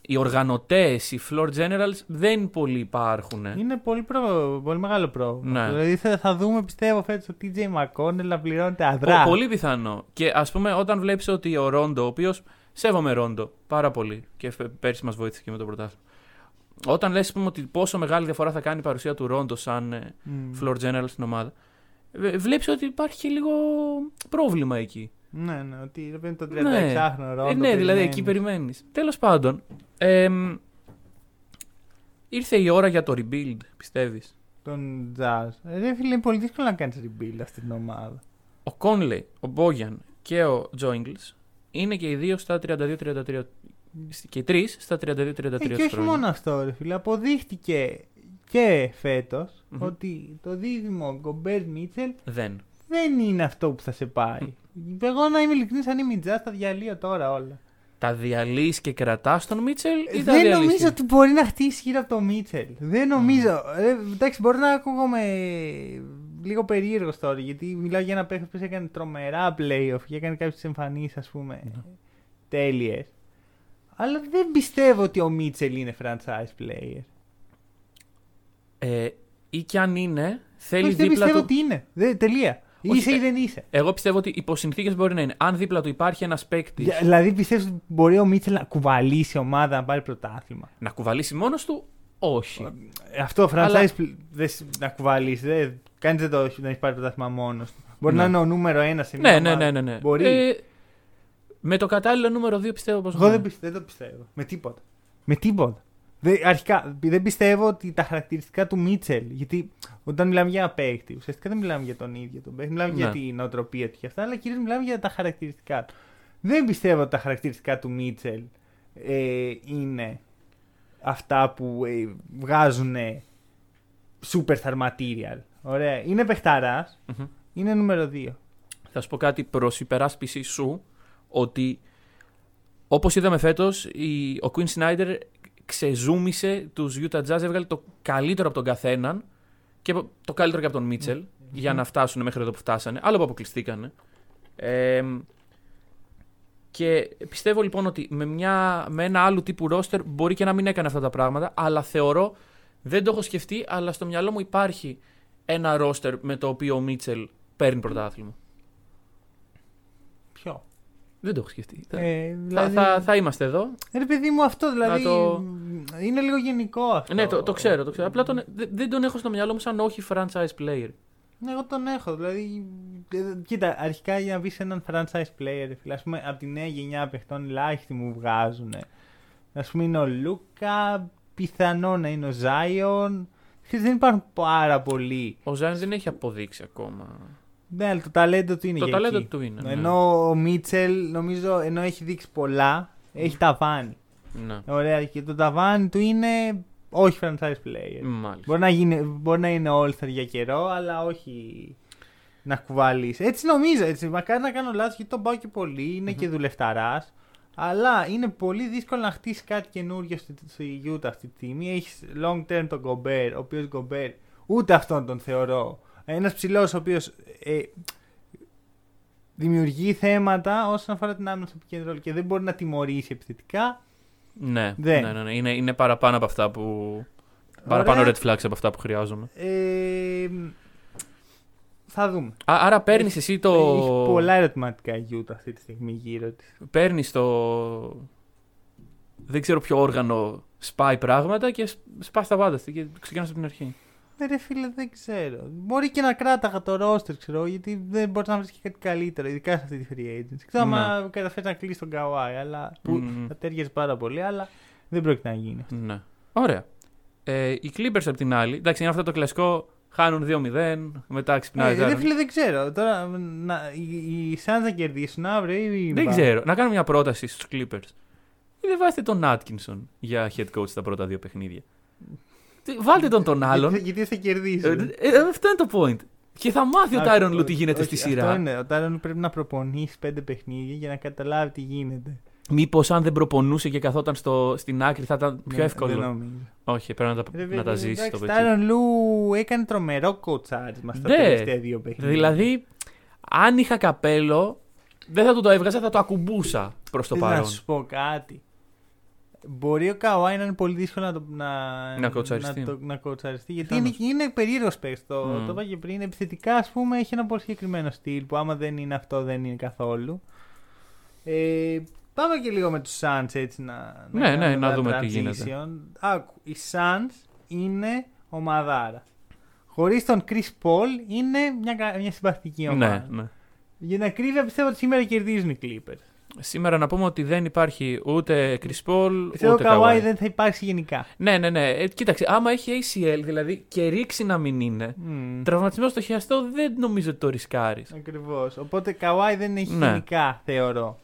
οι οργανωτές, οι floor generals δεν πολύ υπάρχουν. Είναι πολύ, προ... πολύ μεγάλο πρόβλημα. Ναι. Δηλαδή θα, θα δούμε, πιστεύω, φέτος ο TJ McConnell να πληρώνεται Πο- αδρά. πολύ πιθανό. Και ας πούμε όταν βλέπεις ότι ο Ρόντο, ο οποίος σέβομαι Ρόντο πάρα πολύ και φε- πέρσι μας βοήθησε και με το πρωτάθλημα. Όταν λες ας πούμε, ότι πόσο μεγάλη διαφορά θα κάνει η παρουσία του Ρόντο σαν ε, Μμ. floor general στην ομάδα, βε- βλέπεις ότι υπάρχει και λίγο πρόβλημα εκεί. Ναι, ναι, ότι ρε παιδί, το 36χρονο Ναι, ρόλο. ε, ναι δηλαδή εκεί περιμένεις. Τέλος πάντων, εμ, ήρθε η ώρα για το rebuild, πιστεύεις; Τον Jazz. Ε, Ρε φίλε, είναι πολύ δύσκολο να κάνεις rebuild αυτή την ομάδα. Ο Κόνλεϊ, ο Μπόγιαν και ο Τζόιγκλς είναι και οι δύο στα 32-33 και οι τρεις στα 32-33 Ε, και όχι χρόνια. μόνο αυτό, ρε φίλε. Αποδείχτηκε και φέτος Μμμ. ότι το δίδυμο Γκομπέρ Μίτσελ Δεν. δεν είναι αυτό που θα σε πάει. Εγώ να είμαι ειλικρινής, αν είμαι η Jazz, τα διαλύω τώρα όλα. Τα διαλύεις και κρατάς τον Μίτσελ ή τα δεν διαλύεις νομίζω και- ότι μπορεί να χτίσει γύρω από το Μίτσελ. Δεν νομίζω. Ε, εντάξει, μπορεί να ακούγομαι λίγο περίεργο τώρα γιατί μιλάω για ένα παίχτη που έκανε τρομερά playoff και έκανε κάποιες εμφανίσεις, ας πούμε, Ναι. τέλειες. Αλλά δεν πιστεύω ότι ο Μίτσελ είναι franchise player. Ε, ή κι αν είναι, θέλει Όχι, δεν δίπλα πιστεύω του. ότι είναι. Δεν, τελεία. Όχι, είσαι ή ε, δεν είσαι. Εγώ πιστεύω ότι υπό συνθήκες μπορεί να είναι. Αν δίπλα του υπάρχει ένας παίκτη Για- Δηλαδή πιστεύεις ότι μπορεί ο Μίτσελ να κουβαλήσει ομάδα να πάρει πρωτάθλημα; να κουβαλήσει μόνος του, όχι. Ε, Αυτό franchise Αλλά- πλ- δεν σ- να κουβαλήσει. Δεν, κανείς δεν το έχει να έχεις πάρει πρωτάθλημα μόνος του. Μπορεί Ναι. να είναι ο νούμερο ένα σε μια Ναι, ναι, ομάδα. ναι, ναι. ναι. Μπορεί. Ε, με το κατάλληλο νούμερο 2 πιστεύω πως. Εγώ δεν, πιστε- δεν το πιστεύω. Με τίποτα. Με τίποτα. Δεν, αρχικά, δεν πιστεύω ότι τα χαρακτηριστικά του Μίτσελ. Γιατί όταν μιλάμε για ένα παίκτη, ουσιαστικά δεν μιλάμε για τον ίδιο τον παίκτη. Μιλάμε Ναι. για την νοοτροπία του και αυτά, αλλά κυρίως μιλάμε για τα χαρακτηριστικά του. Δεν πιστεύω ότι τα χαρακτηριστικά του Μίτσελ ε, είναι αυτά που ε, βγάζουν superstar material. Ωραία. Είναι παιχταράς, Μμμ. είναι νούμερο 2. Θα σου πω κάτι προς υπεράσπιση σου. Ότι όπως είδαμε φέτος, ο Quinn Snyder ξεζούμισε τους Utah Jazz, έβγαλε το καλύτερο από τον καθέναν και το καλύτερο και από τον μιτσελ για να φτάσουν μέχρι εδώ που φτάσανε. Άλλο που αποκλειστήκανε. Ε, και πιστεύω λοιπόν ότι με, μια, με ένα άλλο τύπου ρόστερ μπορεί και να μην έκανε αυτά τα πράγματα, αλλά θεωρώ, δεν το έχω σκεφτεί, αλλά στο μυαλό μου υπάρχει ένα ρόστερ με το οποίο ο Μίτσελ παίρνει πρωτάθλημα. Ποιο; Δεν το έχω σκεφτεί. Ε, δηλαδή... θα, θα, θα, είμαστε εδώ. Ρε παιδί μου, αυτό δηλαδή. Το... Είναι λίγο γενικό αυτό. Ναι, το, το ξέρω. Το ξέρω. Απλά τον, δεν τον έχω στο μυαλό μου σαν όχι franchise player. Ναι, εγώ τον έχω. Δηλαδή, ε, κοίτα, αρχικά για να βρει έναν franchise player, φίλε, ας πούμε, από τη νέα γενιά παιχτών ελάχιστοι μου βγάζουν. Α πούμε είναι ο Λούκα, πιθανό να είναι ο Ζάιον. Δεν υπάρχουν πάρα πολλοί. Ο Ζάιον δεν έχει αποδείξει ακόμα. Ναι, αλλά το ταλέντο του είναι Το για ταλέντο εκεί. του είναι. Ναι. Ενώ ο Μίτσελ, νομίζω, ενώ έχει δείξει πολλά, έχει ταβάνι. Ναι. Ωραία, και το ταβάνι του είναι όχι franchise player. Μάλιστα. Μπορεί να, γίνει, μπορεί να είναι all-star για καιρό, αλλά όχι να κουβαλήσει. Έτσι νομίζω. Έτσι. Μακάρι να κάνω λάθος γιατί τον πάω και πολύ. Είναι και δουλευταράς. Αλλά είναι πολύ δύσκολο να χτίσει κάτι καινούριο στη, στη Utah αυτή τη στιγμή. Έχεις long term τον Gobert, ο οποίος Gobert ούτε αυτόν τον θεωρώ. Ένας ψηλός ο οποίος ε, δημιουργεί θέματα όσον αφορά την άμυνα στο επικέντρο και δεν μπορεί να τιμωρήσει επιθετικά. Ναι, Δεν. ναι, ναι, ναι. Είναι, είναι παραπάνω από αυτά που. Παραπάνω red flags από αυτά που χρειάζομαι. Ε, θα δούμε. Α, άρα παίρνεις εσύ το. Έχει πολλά ερωτηματικά η Utah αυτή τη στιγμή γύρω της. Παίρνεις το. Δεν ξέρω ποιο όργανο σπάει πράγματα και σπάς τα πάντα και ξεκινάς από την αρχή. Ε, ρε φίλε, δεν ξέρω. Μπορεί και να κράταγα το roster, ξέρω, γιατί δεν μπορείς να βρεις και κάτι καλύτερο, ειδικά σε αυτή τη free agency. Ξέρω Ναι. άμα καταφέρεις να κλείσεις τον Kawhi, αλλά. που Μμμ. θα τέριαζες πάρα πολύ, αλλά δεν πρόκειται να γίνει. αυτό. Ναι. Ωραία. Ε, οι Clippers απ' την άλλη. Εντάξει, είναι αυτό το κλασικό. Χάνουν 2-0, μετά ξυπνάει. Ε, ρε φίλε, δεν ξέρω. Τώρα να, οι, οι Suns να κερδίσουν αύριο ή. Δεν ξέρω. Να κάνω μια πρόταση στους Clippers. Ή δεν βάζετε τον Atkinson για head coach στα πρώτα δύο παιχνίδια. Τι- Βάλτε τον τον άλλον. Γιατί, γιατί θα Ε, κερδίσει. ε, αυτό είναι το point. Και θα μάθει ο Α, Tyron Lue ο- τι γίνεται όχι, στη Αυτό σειρά. είναι. Ο Tyron πρέπει να προπονήσει πέντε παιχνίδια για να καταλάβει τι γίνεται. Μήπως αν δεν προπονούσε και καθόταν στο, στην άκρη θα ήταν πιο Ναι, εύκολο. Δεν νομίζω. Όχι, πρέπει να τα, Ρε, να τα παιδί, ζήσει το εντάξει, πετσί. Tyron Lue έκανε τρομερό κοτσάρισμα στα Ναι. τελευταία δύο παιχνίδια. Δηλαδή, αν είχα καπέλο, δεν θα του το έβγαζα, θα το ακουμπούσα προς το Θες παρόν. Να σου πω κάτι. Μπορεί ο Καουάι να είναι πολύ δύσκολο να, το, να, Να κοτσαριστεί. Να, το, να κοτσαριστεί. Γιατί είναι, Πιθανώς. είναι περίεργος παίκτης. Το, Μμ. το είπα και πριν. Επιθετικά, ας πούμε, έχει ένα πολύ συγκεκριμένο στυλ που άμα δεν είναι αυτό, δεν είναι καθόλου. Ε, πάμε και λίγο με τους Suns έτσι να, Ναι, κάνουμε ναι, να ένα δούμε τι transition. γίνεται. Άκου, οι Suns είναι ομαδάρα. Χωρίς τον Chris Paul είναι μια, κα- μια συμπαθητική ομάδα. Ναι, ναι. Για την ακρίβεια πιστεύω ότι σήμερα κερδίζουν οι Clippers. Σήμερα να πούμε ότι δεν υπάρχει ούτε Chris Paul, Πιστεύω ούτε ο Kawhi Kawhi. δεν θα υπάρξει γενικά. Ναι, ναι, ναι. Ε, κοίταξε, άμα έχει ACL, δηλαδή και ρίξει να μην είναι, Mm. τραυματισμός στο χιαστό δεν νομίζω ότι το ρισκάρεις. Ακριβώς. Οπότε Kawhi δεν έχει Ναι. γενικά, θεωρώ.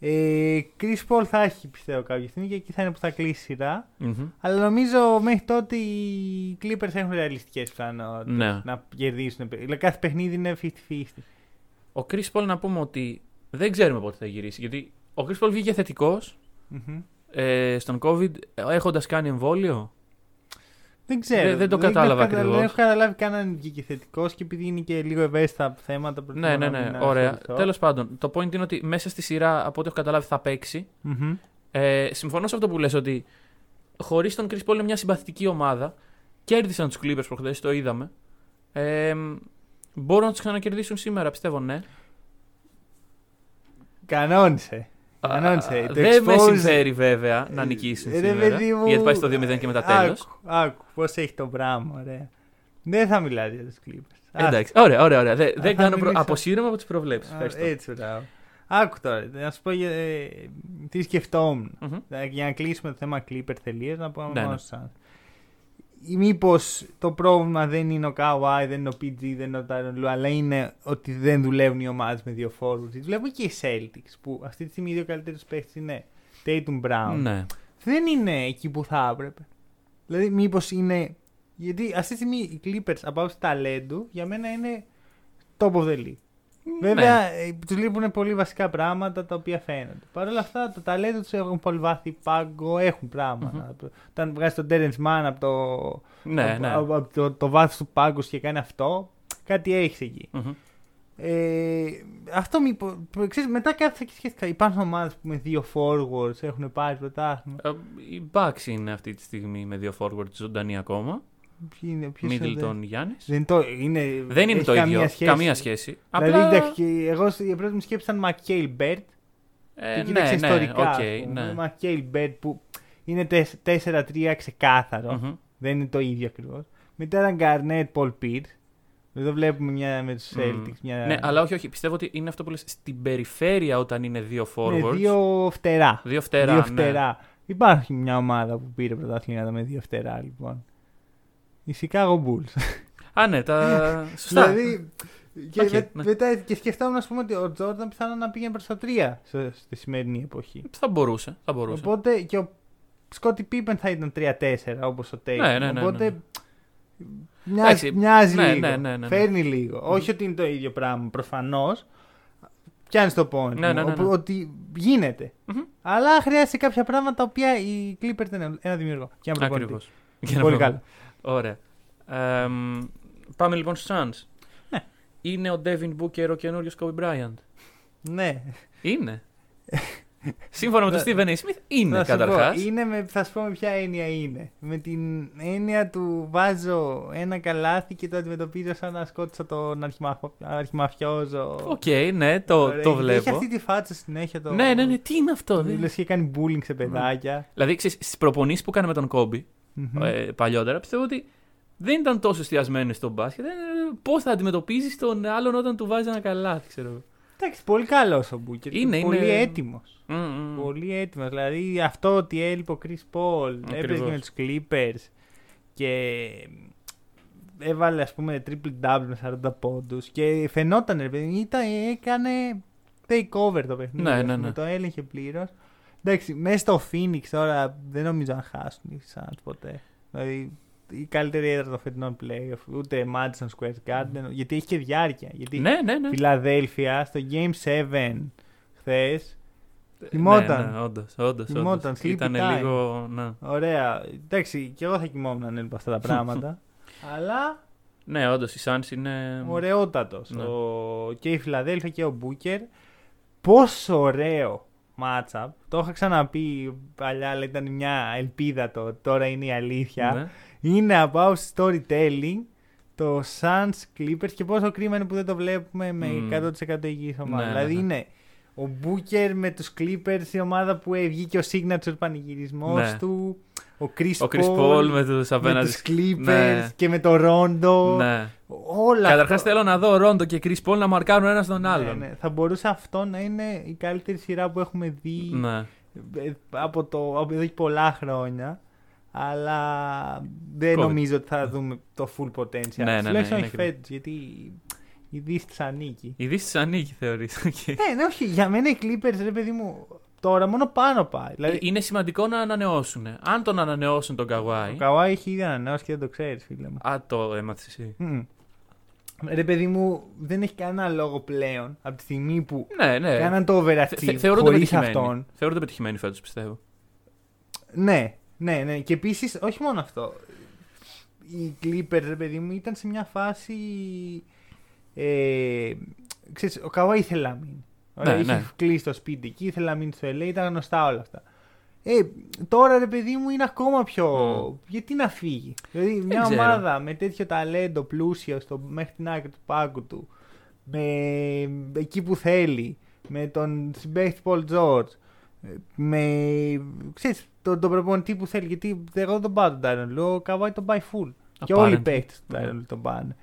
Ε, Chris Paul θα έχει πιστεύω κάποια στιγμή και εκεί θα είναι που θα κλείσει η σειρά. Αλλά νομίζω μέχρι τότε οι Clippers έχουν ρεαλιστικές πιθανότητες Ναι. να κερδίσουν. Δηλαδή κάθε παιχνίδι είναι 50-50. Ο Chris Paul να πούμε ότι δεν ξέρουμε πότε θα γυρίσει. Γιατί ο Chris Paul βγήκε θετικός Μμμ. ε, στον COVID έχοντας κάνει εμβόλιο. Δεν ξέρω. Δεν- δεν το κατάλαβα έχω καταλα- ακριβώς. Δεν έχω καταλάβει καν αν βγήκε θετικός και επειδή είναι και λίγο ευαίσθητα θέματα. προτιμώ Ναι, ναι, να ναι. μην Ωραία. ασχοληθώ. Τέλος πάντων, το point είναι ότι μέσα στη σειρά, από ό,τι έχω καταλάβει, θα παίξει. Μμμ. Ε, συμφωνώ σε αυτό που λες ότι χωρίς τον Chris Paul είναι μια συμπαθητική ομάδα. Κέρδισαν τους Clippers προχθές, το είδαμε. Ε, μπορούν να τους ξανακερδίσουν σήμερα, πιστεύω, ναι. Κανόνισε. Κανόνισε. Α, Το Δεν με expose- συμφέρει βέβαια να νικήσουν Ε, ρε, σήμερα. παιδί μου, Γιατί πάει στο 2-0 και μετά τέλος. Άκου, άκου πώς έχει το πράγμα, ωραία. Δεν θα μιλάς για τους Clippers. Εντάξει, ωραία, ωραία. ωραία. Δεν, Α, δεν θα κάνω προ... μιλήσω. Αποσύρομαι από τις προβλέψεις. Α, Έτσι, μπράβο. Άκου τώρα, να σου πω για, ε, τι σκεφτόμουν. Ε, Για να κλείσουμε το θέμα Clipper τελείως, να πούμε Ναι, μόνος ναι. Σαν. Μήπως το πρόβλημα δεν είναι ο Kawhi, δεν είναι ο PG, δεν είναι ο Tyron Lue, αλλά είναι ότι δεν δουλεύουν οι ομάδες με δύο φόρου. Δουλεύουν και οι Celtics, που αυτή τη στιγμή οι δύο καλύτερους παίχτες είναι Tatum Brown. Ναι. Δεν είναι εκεί που θα έπρεπε. Δηλαδή, μήπως είναι. Γιατί αυτή τη στιγμή οι Clippers από άποψη ταλέντου για μένα είναι top of the league. Βέβαια, Ναι. του λείπουν πολύ βασικά πράγματα τα οποία φαίνονται. Παρ' όλα αυτά, το ταλέντο τους έχουν πολύ βάθη πάγκο, έχουν πράγματα. Όταν βγάζει τον Terence Mann από το, Ναι, από, ναι. από- από το, το βάθος του πάγκου και κάνει αυτό, κάτι έχεις εκεί. Μμμ. Ε, αυτό μήπως, ξέρεις, μετά κάθισα και σκέφτηκα. Υπάρχουν ομάδες που με δύο forwards έχουν πάρει πρωτάθλημα. Ε, Οι Bucks είναι αυτή τη στιγμή με δύο forward ζωντανοί ακόμα. Ποιοι είναι, ποιος είναι, Middleton Γιάννης. Δεν, είναι το, είναι, Δεν είναι έχει το καμία ίδιο. σχέση. Καμία σχέση. Δηλαδή, Απλά. εντάξει, και εγώ η πρώτη μου σκέψη ήταν Μακέιλ Μπερντ. ε, και ναι, κοίταξε ναι, ιστορικά. οκ, ας πούμε. ναι. Μακέιλ Μπερντ που είναι 4-3 ξεκάθαρο. Μμμ. Δεν είναι το ίδιο ακριβώς. Μετά ήταν Γκαρνέτ Πολ Πιρς. Εδώ βλέπουμε μια με τους Μμ. Celtics. Μια... Ναι, αλλά όχι, όχι. Πιστεύω ότι είναι αυτό που λες στην περιφέρεια όταν είναι δύο forwards. με δύο φτερά. Δύο φτερά. δύο ναι. φτερά. Υπάρχει μια ομάδα που πήρε πρωταθλήματα με δύο φτερά, λοιπόν. Οι Chicago Bulls. Α, ναι, τα. Σωστά. δηλαδή. Και, Οκ, με- ναι. μετά, και σκεφτόμουν ας πούμε, ότι ο Τζόρνταν πιθανόν να πήγαινε προς τα τρία σε- στη σημερινή εποχή. Θα μπορούσε. Θα μπορούσε. Οπότε και ο Σκότι Πίπεν θα ήταν 3-4 όπως ο Τέιτουμ. Ναι, ναι, ναι, Οπότε ναι. μοιάζει, Εντάξει, μοιάζει ναι, λίγο. ναι, ναι, ναι, ναι. Φέρνει λίγο. Όχι ότι είναι το ίδιο πράγμα προφανώς. Πιάνω το point. Ναι, ναι, ναι, ναι. Ότι γίνεται. Μμμ. Αλλά χρειάζεται κάποια πράγματα τα οποία οι Clippers δεν έχουν. Ένα δημιουργό. Και ένα προπονητή. Ακριβώς. Πολύ καλό. Ωραία. Εμ, πάμε λοιπόν στους Suns. Ναι. Είναι ο Devin Booker ο καινούριος Kobe Bryant; Ναι. Είναι. Σύμφωνα με τον Stephen A. Smith, είναι Θα σου πω, καταρχάς. είναι με, θα σου πω με ποια έννοια είναι. Με την έννοια του βάζω ένα καλάθι και το αντιμετωπίζω σαν να σκότωσα τον αρχιμαφ- αρχιμαφιόζο. Οκ, ναι, το, Ωραία, το Έχει βλέπω. αυτή τη φάτσα συνέχεια. Το... Ναι, ναι, ναι, τι είναι αυτό. δεν- Λες και κάνει bullying σε παιδάκια. Δηλαδή, στις προπονήσεις που έκανε με τον Kobe Μμμ. ε, παλιότερα, πιστεύω ότι δεν ήταν τόσο εστιασμένο στο μπάσκετ. Πώς θα αντιμετωπίζεις τον άλλον όταν του βάζεις ένα καλάθι, ξέρω εγώ. Εντάξει, πολύ καλός ο Μπούκερ. Είναι, πολύ είναι- έτοιμος. Μμ, μμ. Πολύ έτοιμος. Δηλαδή αυτό ότι έλειπε ο Chris Paul, έπαιζε Ακριβώς. με τους Clippers και έβαλε ας πούμε triple double με 40 πόντους και φαινόταν ρε παιδί, ήταν, έκανε take over το παιχνίδι. Ναι, ας ναι, πούμε, ναι. Το έλεγχε πλήρως. Εντάξει, μέσα στο Phoenix τώρα δεν νομίζω να χάσουν οι Suns ποτέ. Δηλαδή η καλύτερη έδρα των φετινών playoff, ούτε Madison Square Garden, γιατί έχει και διάρκεια. Γιατί Ναι, ναι, ναι. Φιλαδέλφια στο Game 7 χθες. Κοιμόταν. Ναι, ναι, όντως, όντως, Κοιμόταν, όντως. sleepy Ήταν time. λίγο. Ναι. Ωραία. Εντάξει, και εγώ θα κοιμόμουν αν έλειπα αυτά τα πράγματα. αλλά ναι, όντως οι Suns είναι. ωραιότατος. Ναι. Ο... Και η Φιλαδέλφια και ο Μπούκερ. Πόσο ωραίο matchup. Το είχα ξαναπεί παλιά, αλλά ήταν μια ελπίδα το. Τώρα είναι η αλήθεια. Ναι. Είναι about storytelling το Suns Clippers και πόσο κρίμα είναι που δεν το βλέπουμε με Μμμ. 100% υγιής ομάδα. Ναι, δηλαδή ναι, ναι. είναι ο Booker με τους Clippers η ομάδα που βγήκε ο signature πανηγυρισμός Ναι. του. Ο Chris, Ο Chris Paul με τους με απέναντι. τους Clippers Ναι. και με το Rondo. Ναι. Όλα Καταρχάς αυτό- θέλω να δω Ρόντο και Chris Paul να μαρκάρουν ένα τον Ναι, άλλον. ναι. Θα μπορούσε αυτό να είναι η καλύτερη σειρά που έχουμε δει Ναι. ε, από, το, από εδώ και πολλά χρόνια. Αλλά δεν COVID. νομίζω ότι θα δούμε το full potential. Ναι, ναι, ναι, Τουλάχιστον είναι όχι ακριβώς. φέτος, γιατί η Δύσης της ανήκει. Η Δύσης της ανήκει, θεωρείς. ναι, ναι, όχι. Για μένα οι Clippers, ρε παιδί μου, τώρα μόνο πάνω πάει. Δηλαδή, Είναι σημαντικό να ανανεώσουν. Αν τον ανανεώσουν τον ο Καβάη. Καουάι έχει ήδη ανανεώσει και δεν το ξέρεις, φίλε μου. Α, το έμαθες εσύ. Μμμ. Ρε παιδί μου, δεν έχει κανένα λόγο πλέον από τη στιγμή που Ναι, ναι. κάναν το Θε- overachieve θε- Θεωρούνται χωρίς πετυχημένοι. αυτόν. Θεωρούνται πετυχημένοι φέτος, πιστεύω. Ναι, ναι, ναι. Και επίσης, όχι μόνο αυτό. Οι Clippers, ρε παιδί μου, ήταν σε μια φάση. Ε, ξέρεις, ο Καβά ήθελε να μείνει. Ωραία, Ναι, είχε ναι. κλείσει το σπίτι εκεί, ήθελε να μείνει στο LA, ήταν γνωστά όλα αυτά. Ε, τώρα ρε παιδί μου είναι ακόμα πιο. Μμ. Γιατί να φύγει; Δηλαδή μια ξέρω. ομάδα με τέτοιο ταλέντο πλούσιο στο, μέχρι την άκρη του πάγκου του, με εκεί που θέλει, με τον συμπαίχτη Πολ Τζόρτζ, με ξέρεις, τον, τον προπονητή που θέλει. Γιατί εγώ δεν τον πάω τον Τάιρον Λου, ο Καβάη τον πάει full. Και όλοι οι Apparently. παίχτε του Τάιρον Λου τον πάνε.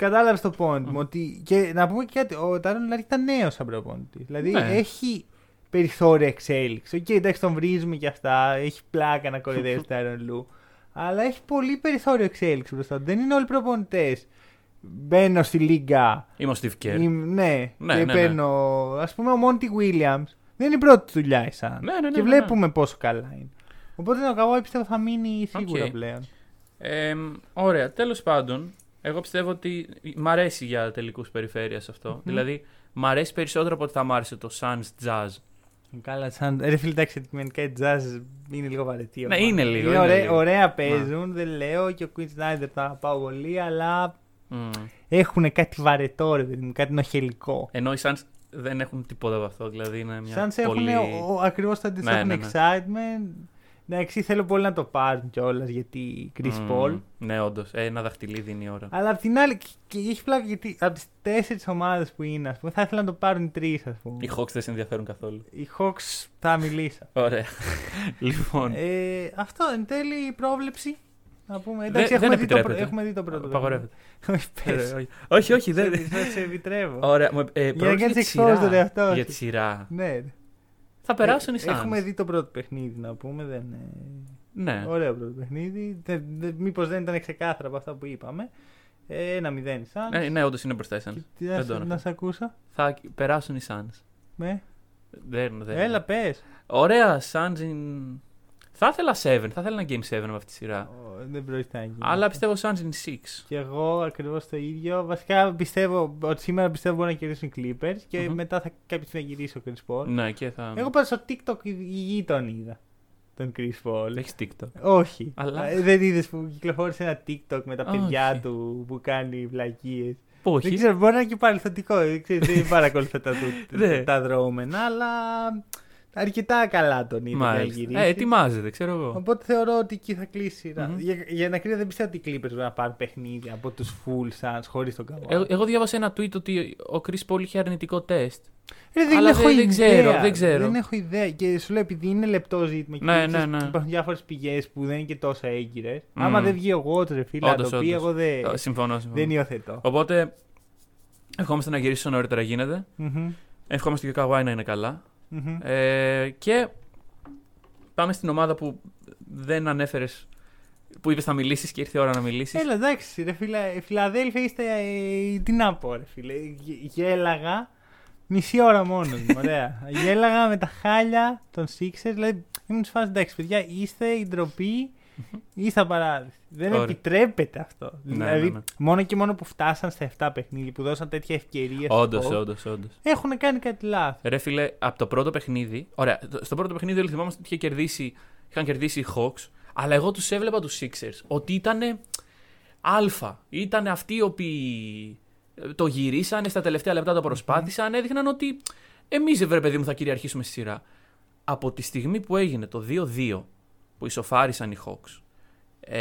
Κατάλαβες το point μου. Ότι, και να πούμε και κάτι, ο Τάιρον Λου ήταν νέος σαν προπονητής. Δηλαδή Ναι. έχει περιθώρια εξέλιξης. Οκ, εντάξει, τον βρίζουμε και αυτά. Έχει πλάκα να κοροϊδεύει τον Τάιρον Λου. Αλλά έχει πολύ περιθώριο εξέλιξης μπροστά του. Δεν είναι όλοι προπονητές. Μπαίνω στη λίγκα. Είμαι ο Steve Kerr. Είμαι- ναι, Ναι, και ναι, ναι. παίρνω. Α πούμε, ο Monty Williams δεν είναι η πρώτη του δουλειά οι Suns. Ναι, ναι, ναι, και ναι, βλέπουμε πόσο καλά είναι. Οπότε ο Καβάη πιστεύω θα μείνει σίγουρα Οκ. πλέον. Ε, ωραία, τέλος πάντων. Εγώ πιστεύω ότι μ' αρέσει για τελικούς περιφέρειας αυτό. Δηλαδή, μ' αρέσει περισσότερο από ότι θα μ' άρεσε το Suns Jazz. Καλά, σαν. Ρε φίλε, εντάξει, αντικειμενικά η jazz είναι λίγο βαρετή. Ναι, ομάδα. είναι λίγο, Είναι είναι ωραία, λίγο. ωραία παίζουν, δεν λέω και ο Queen Snyder θα πάω πολύ, αλλά Μμ. έχουν κάτι βαρετό, ρε παιδί μου, κάτι νοχελικό. Ενώ οι Suns δεν έχουν τίποτα από αυτό. Δηλαδή, είναι μια Σαν σε πολύ... έχουν ακριβώς το αντίστοιχο. Ναι, έχουν ναι, ναι. excitement. Εντάξει, θέλω πολύ να το πάρουν κιόλας γιατί Chris Μμ. Paul. Ναι, όντως. Ένα δαχτυλίδι είναι η ώρα. Αλλά απ' την άλλη, και- και έχει πλάκα γιατί από τις τέσσερις ομάδες που είναι, ας πούμε, θα ήθελα να το πάρουν τρεις, ας πούμε. Οι Hawks δεν σε ενδιαφέρουν καθόλου. Οι Hawks θα μιλήσω. Ωραία. λοιπόν. ε, αυτό εν τέλει η πρόβλεψη. Να πούμε. Δεν- Εντάξει, δεν έχουμε, δει το, πρω- επιτρέπεται. έχουμε δει το πρώτο. Απαγορεύεται. παιχνίδι. Όχι, Ε, πες. όχι. όχι, όχι, δεν. Σε- Θα σε επιτρέπω. Ωραία. μου- Ε, Για να πρόκειται κάνεις τη expose σειρά. τον εαυτό σου. Για τη σειρά. Ναι. Θα περάσουν οι Ε, Suns. Έχουμε δει το πρώτο παιχνίδι, να πούμε. Δεν... ε, Ναι. Ωραίο πρώτο παιχνίδι. Δεν, δεν, μήπως δεν ήταν ξεκάθαρα από αυτά που είπαμε. Ε, ένα μηδέν σαν. Ναι, ναι όντως είναι μπροστά οι Suns. Τι δεν να, το σε- αναφέρω. να σε ακούσω. Θα περάσουν οι Suns. Ναι. Δεν, δεν. Έλα, πες. Ωραία, Suns in... Θα ήθελα 7, θα ήθελα ένα Game 7 με αυτή τη σειρά. Ω, Δεν πρόκειται να γίνει. Αλλά πιστεύω Suns in 6. Και εγώ ακριβώς το ίδιο. Βασικά πιστεύω ότι σήμερα πιστεύω μπορεί να κερδίσουν οι Clippers και Μμμ. μετά θα κάποια στιγμή να γυρίσει ο Chris Paul. Ναι, και θα. Εγώ πάντως στο TikTok ηγή τον είδα. Τον Chris Paul. Έχεις TikTok; Όχι. Αλλά- Ε, Δεν είδες που κυκλοφόρησε ένα TikTok με τα Όχι. παιδιά του που κάνει βλακίες. Πού Δεν όχι. ξέρω, μπορεί να είναι και παρελθοντικό. Δεν, ξέρω, δεν παρακολουθώ τα, του- Ναι. τα δρόμενα, αλλά αρκετά καλά τον είδα για να Μάλιστα. γυρίσει. Ε, ετοιμάζεται, ξέρω εγώ. Οπότε θεωρώ ότι εκεί θα κλείσει η σειρά. Μμμ. Για, για να κρίνω, δεν πιστεύω ότι οι Clippers μπορούν να πάρουν παιχνίδι από τους full Suns χωρίς τον Kawhi. Εγώ, εγώ διάβασα ένα tweet ότι ο Chris Paul είχε αρνητικό τεστ. Ρε, δεν αλλά έχω δεν- δεν ιδέα. ξέρω, δεν ξέρω. Δεν έχω ιδέα. Και σου λέω, επειδή είναι λεπτό ζήτημα και Ναι, ξέρεις, ναι, ναι. υπάρχουν διάφορες πηγές που δεν είναι και τόσο έγκυρες. Μμ. Άμα δεν βγει ο Watts, ρε φίλε, να Όντως, το πει, όντως. εγώ δεν, Ε, Συμφωνώ, συμφωνώ. δεν υιοθετώ. Οπότε, ευχόμαστε να γυρίσει όσο νωρίτερα γίνεται. Μμμ, Ευχόμαστε και ο Kawhi να είναι καλά. Μμμ. Ε, και πάμε στην ομάδα που δεν ανέφερες. Που είπες θα μιλήσεις και ήρθε η ώρα να μιλήσεις. Έλα, εντάξει, ρε φίλε, η Φιλαδέλφια είστε. ε, τι να πω, ρε φίλε. Γε- Γέλαγα μισή ώρα μόνος μου. Ωραία. Γέλαγα με τα χάλια των Sixers. Δηλαδή, ήμουν σε φάση εντάξει, παιδιά, είστε η ντροπή ή στα παράδεισο. Δεν Ωραία. επιτρέπεται αυτό. Ναι, δηλαδή, ναι, ναι. μόνο και μόνο που φτάσαν στα 7 παιχνίδια, που δώσαν τέτοια ευκαιρία. Όντως, στους Hawks, όντως, όντως. Έχουν κάνει κάτι λάθος. Ρε φίλε, από το πρώτο παιχνίδι. Ωραία, το- στο πρώτο παιχνίδι όλοι θυμάμαστε ότι είχε κερδίσει, είχαν κερδίσει οι Hawks. Αλλά εγώ τους έβλεπα τους Sixers ότι ήταν αλφα. Ήταν αυτοί οι οποίοι ε, το γυρίσανε στα τελευταία λεπτά, το προσπάθησαν, έδειχναν ότι εμείς, βρε παιδί μου, θα κυριαρχήσουμε στη σειρά. Από τη στιγμή που έγινε το 2-2, που ισοφάρισαν οι Hawks, ε,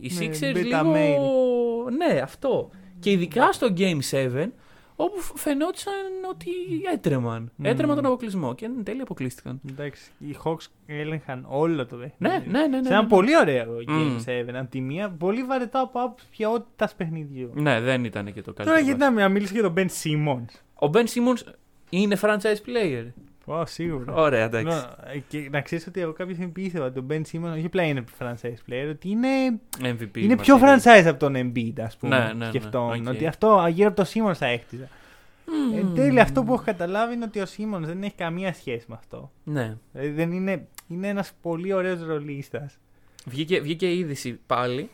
οι Ναι, Sixers beta λίγο. Ναι, αυτό. Και ειδικά στο Game 7, όπου φ- φαινόταν ότι έτρεμαν. Μμμ. Έτρεμαν τον αποκλεισμό και εν τέλει αποκλείστηκαν. Εντάξει, οι Hawks έλεγχαν όλο το παιχνίδι. Ναι, ναι, ναι. ναι, Σε ένα ναι. πολύ ωραίο Μμ. Game 7 από τη μία, πολύ βαρετό από άποψη ποιότητα παιχνιδιού. Ναι, δεν ήταν και το καλύτερο. Τώρα γιατί να μην μιλήσω για τον Ben Simmons. Ο Ben Simmons είναι franchise player. Wow, σίγουρα. Ωραία, εντάξει. Ναι, και να ξέρεις ότι εγώ κάποια στιγμή πίστευα ότι ο Ben Simmons όχι απλά είναι franchise player, ότι είναι, MVP. είναι πιο material. franchise από τον Embiid, ας πούμε. Ναι, ναι, ναι, Σκεφτόμουν οκ. ότι αυτό γύρω από το Simmons θα έχτιζα. Μμμ. Εν τέλει, αυτό που έχω καταλάβει είναι ότι ο Simmons δεν έχει καμία σχέση με αυτό. Ναι. Δηλαδή δεν είναι, είναι ένας πολύ ωραίος ρολίστας. Βγήκε, βγήκε η είδηση πάλι.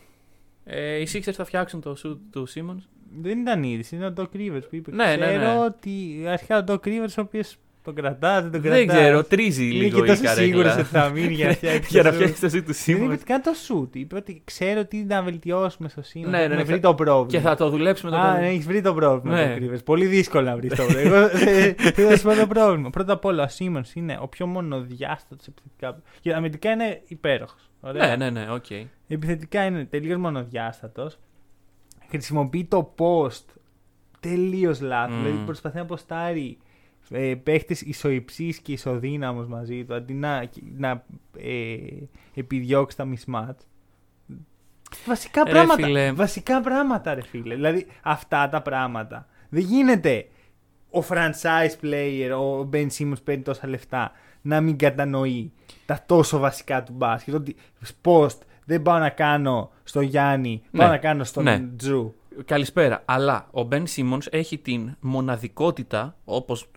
Ε, οι Sixers θα φτιάξουν το shoot του Simmons. Δεν ήταν είδηση, είναι ο Doc Rivers που είπε. Ναι, ναι, Ξέρω ναι. ότι αρχικά ο Doc Rivers ο οποίος τον κρατάς, δεν τον κρατάς. Δεν ξέρω, τρίζει Είναι λίγο και η τόσο σίγουρος καρέκλα. ότι θα μείνει για να φτιάξει. Για το να shoot. φτιάξει το shoot του Δεν είπε Simmons. ότι κάνει το shoot. Είπε ότι ξέρω τι να βελτιώσουμε στο σύνολο. Ναι, ναι, Έχουμε ναι, βρει θα- το πρόβλημα. Και θα το δουλέψουμε το Α, πρόβλημα. ναι, έχεις βρει το πρόβλημα. Ναι. το Rivers. Πολύ δύσκολο να βρεις το πρόβλημα. Εγώ ε, θα σου πω το πρόβλημα. Πρώτα απ' όλα, ο Σίμον είναι ο πιο μονοδιάστατος επιθετικά. Και αμυντικά είναι υπέροχος. Ναι, ναι, ναι, οκ. Επιθετικά είναι τελείως μονοδιάστατος. Χρησιμοποιεί το post τελείως λάθος. Μμμ. Δηλαδή προσπαθεί να αποστάρει ε, παίχτες ισοϊψής και ισοδύναμος μαζί του αντί να, να ε, επιδιώξει τα mismatch. Βασικά Ρε πράγματα. φίλε. Βασικά πράγματα, ρε φίλε. Δηλαδή αυτά τα πράγματα. Δεν γίνεται ο franchise player, ο Ben Simmons παίρνει τόσα λεφτά, να μην κατανοεί τα τόσο βασικά του μπάσκετ. Ότι post δεν πάω να κάνω στο Γιάννη, πάω Ναι. να κάνω στον Ναι. Τζρου. Καλησπέρα. Αλλά ο Ben Simmons έχει την μοναδικότητα, όπως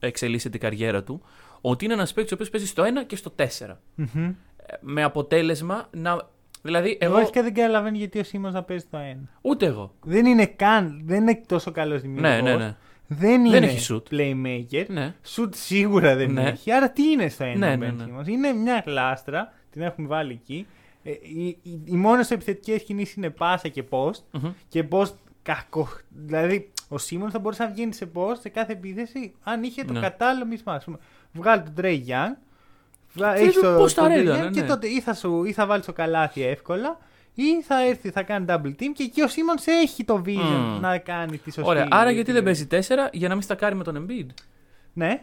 εξελίσσεται η καριέρα του, ότι είναι ένας παίκτης ο οποίος παίζει στο 1 και στο 4. Μμμ. με αποτέλεσμα να Δηλαδή, Εγώ εγώ. αρχικά δεν καταλαβαίνω γιατί ο Σίμον να παίζει το 1. Ούτε εγώ. Δεν είναι καν, δεν είναι τόσο καλός δημιουργό. Ναι, ναι, ναι. Δεν είναι Δεν έχει shoot. playmaker. ναι. Shoot σίγουρα δεν Ναι. έχει. Άρα τι είναι στο 1 Ναι, ο ναι, Ben ναι. Simmons? Είναι μια γλάστρα, την έχουμε βάλει εκεί. Ε, οι, οι, οι μόνες επιθετικές κινήσεις είναι πάσα και post. Μμμ. Και post κακό. Δηλαδή, ο Σίμον θα μπορούσε να βγαίνει σε post σε κάθε επίθεση αν είχε το Ναι. κατάλληλο μισμά. Ας πούμε, Βγάλει τον Trey Young. βγα- Θέλει έχεις το το- post τον Trey αρένα, Young ναι, Και ναι. τότε ή θα, σου, ή θα βάλεις το καλάθι εύκολα ή θα έρθει, θα κάνει double team και εκεί ο Σίμονς έχει το vision Μμ. να κάνει τη σωστή. Ωραία. Άρα γιατί δεν επιλογή. παίζει 4 για να μην στακάρει με τον Embiid; Ναι.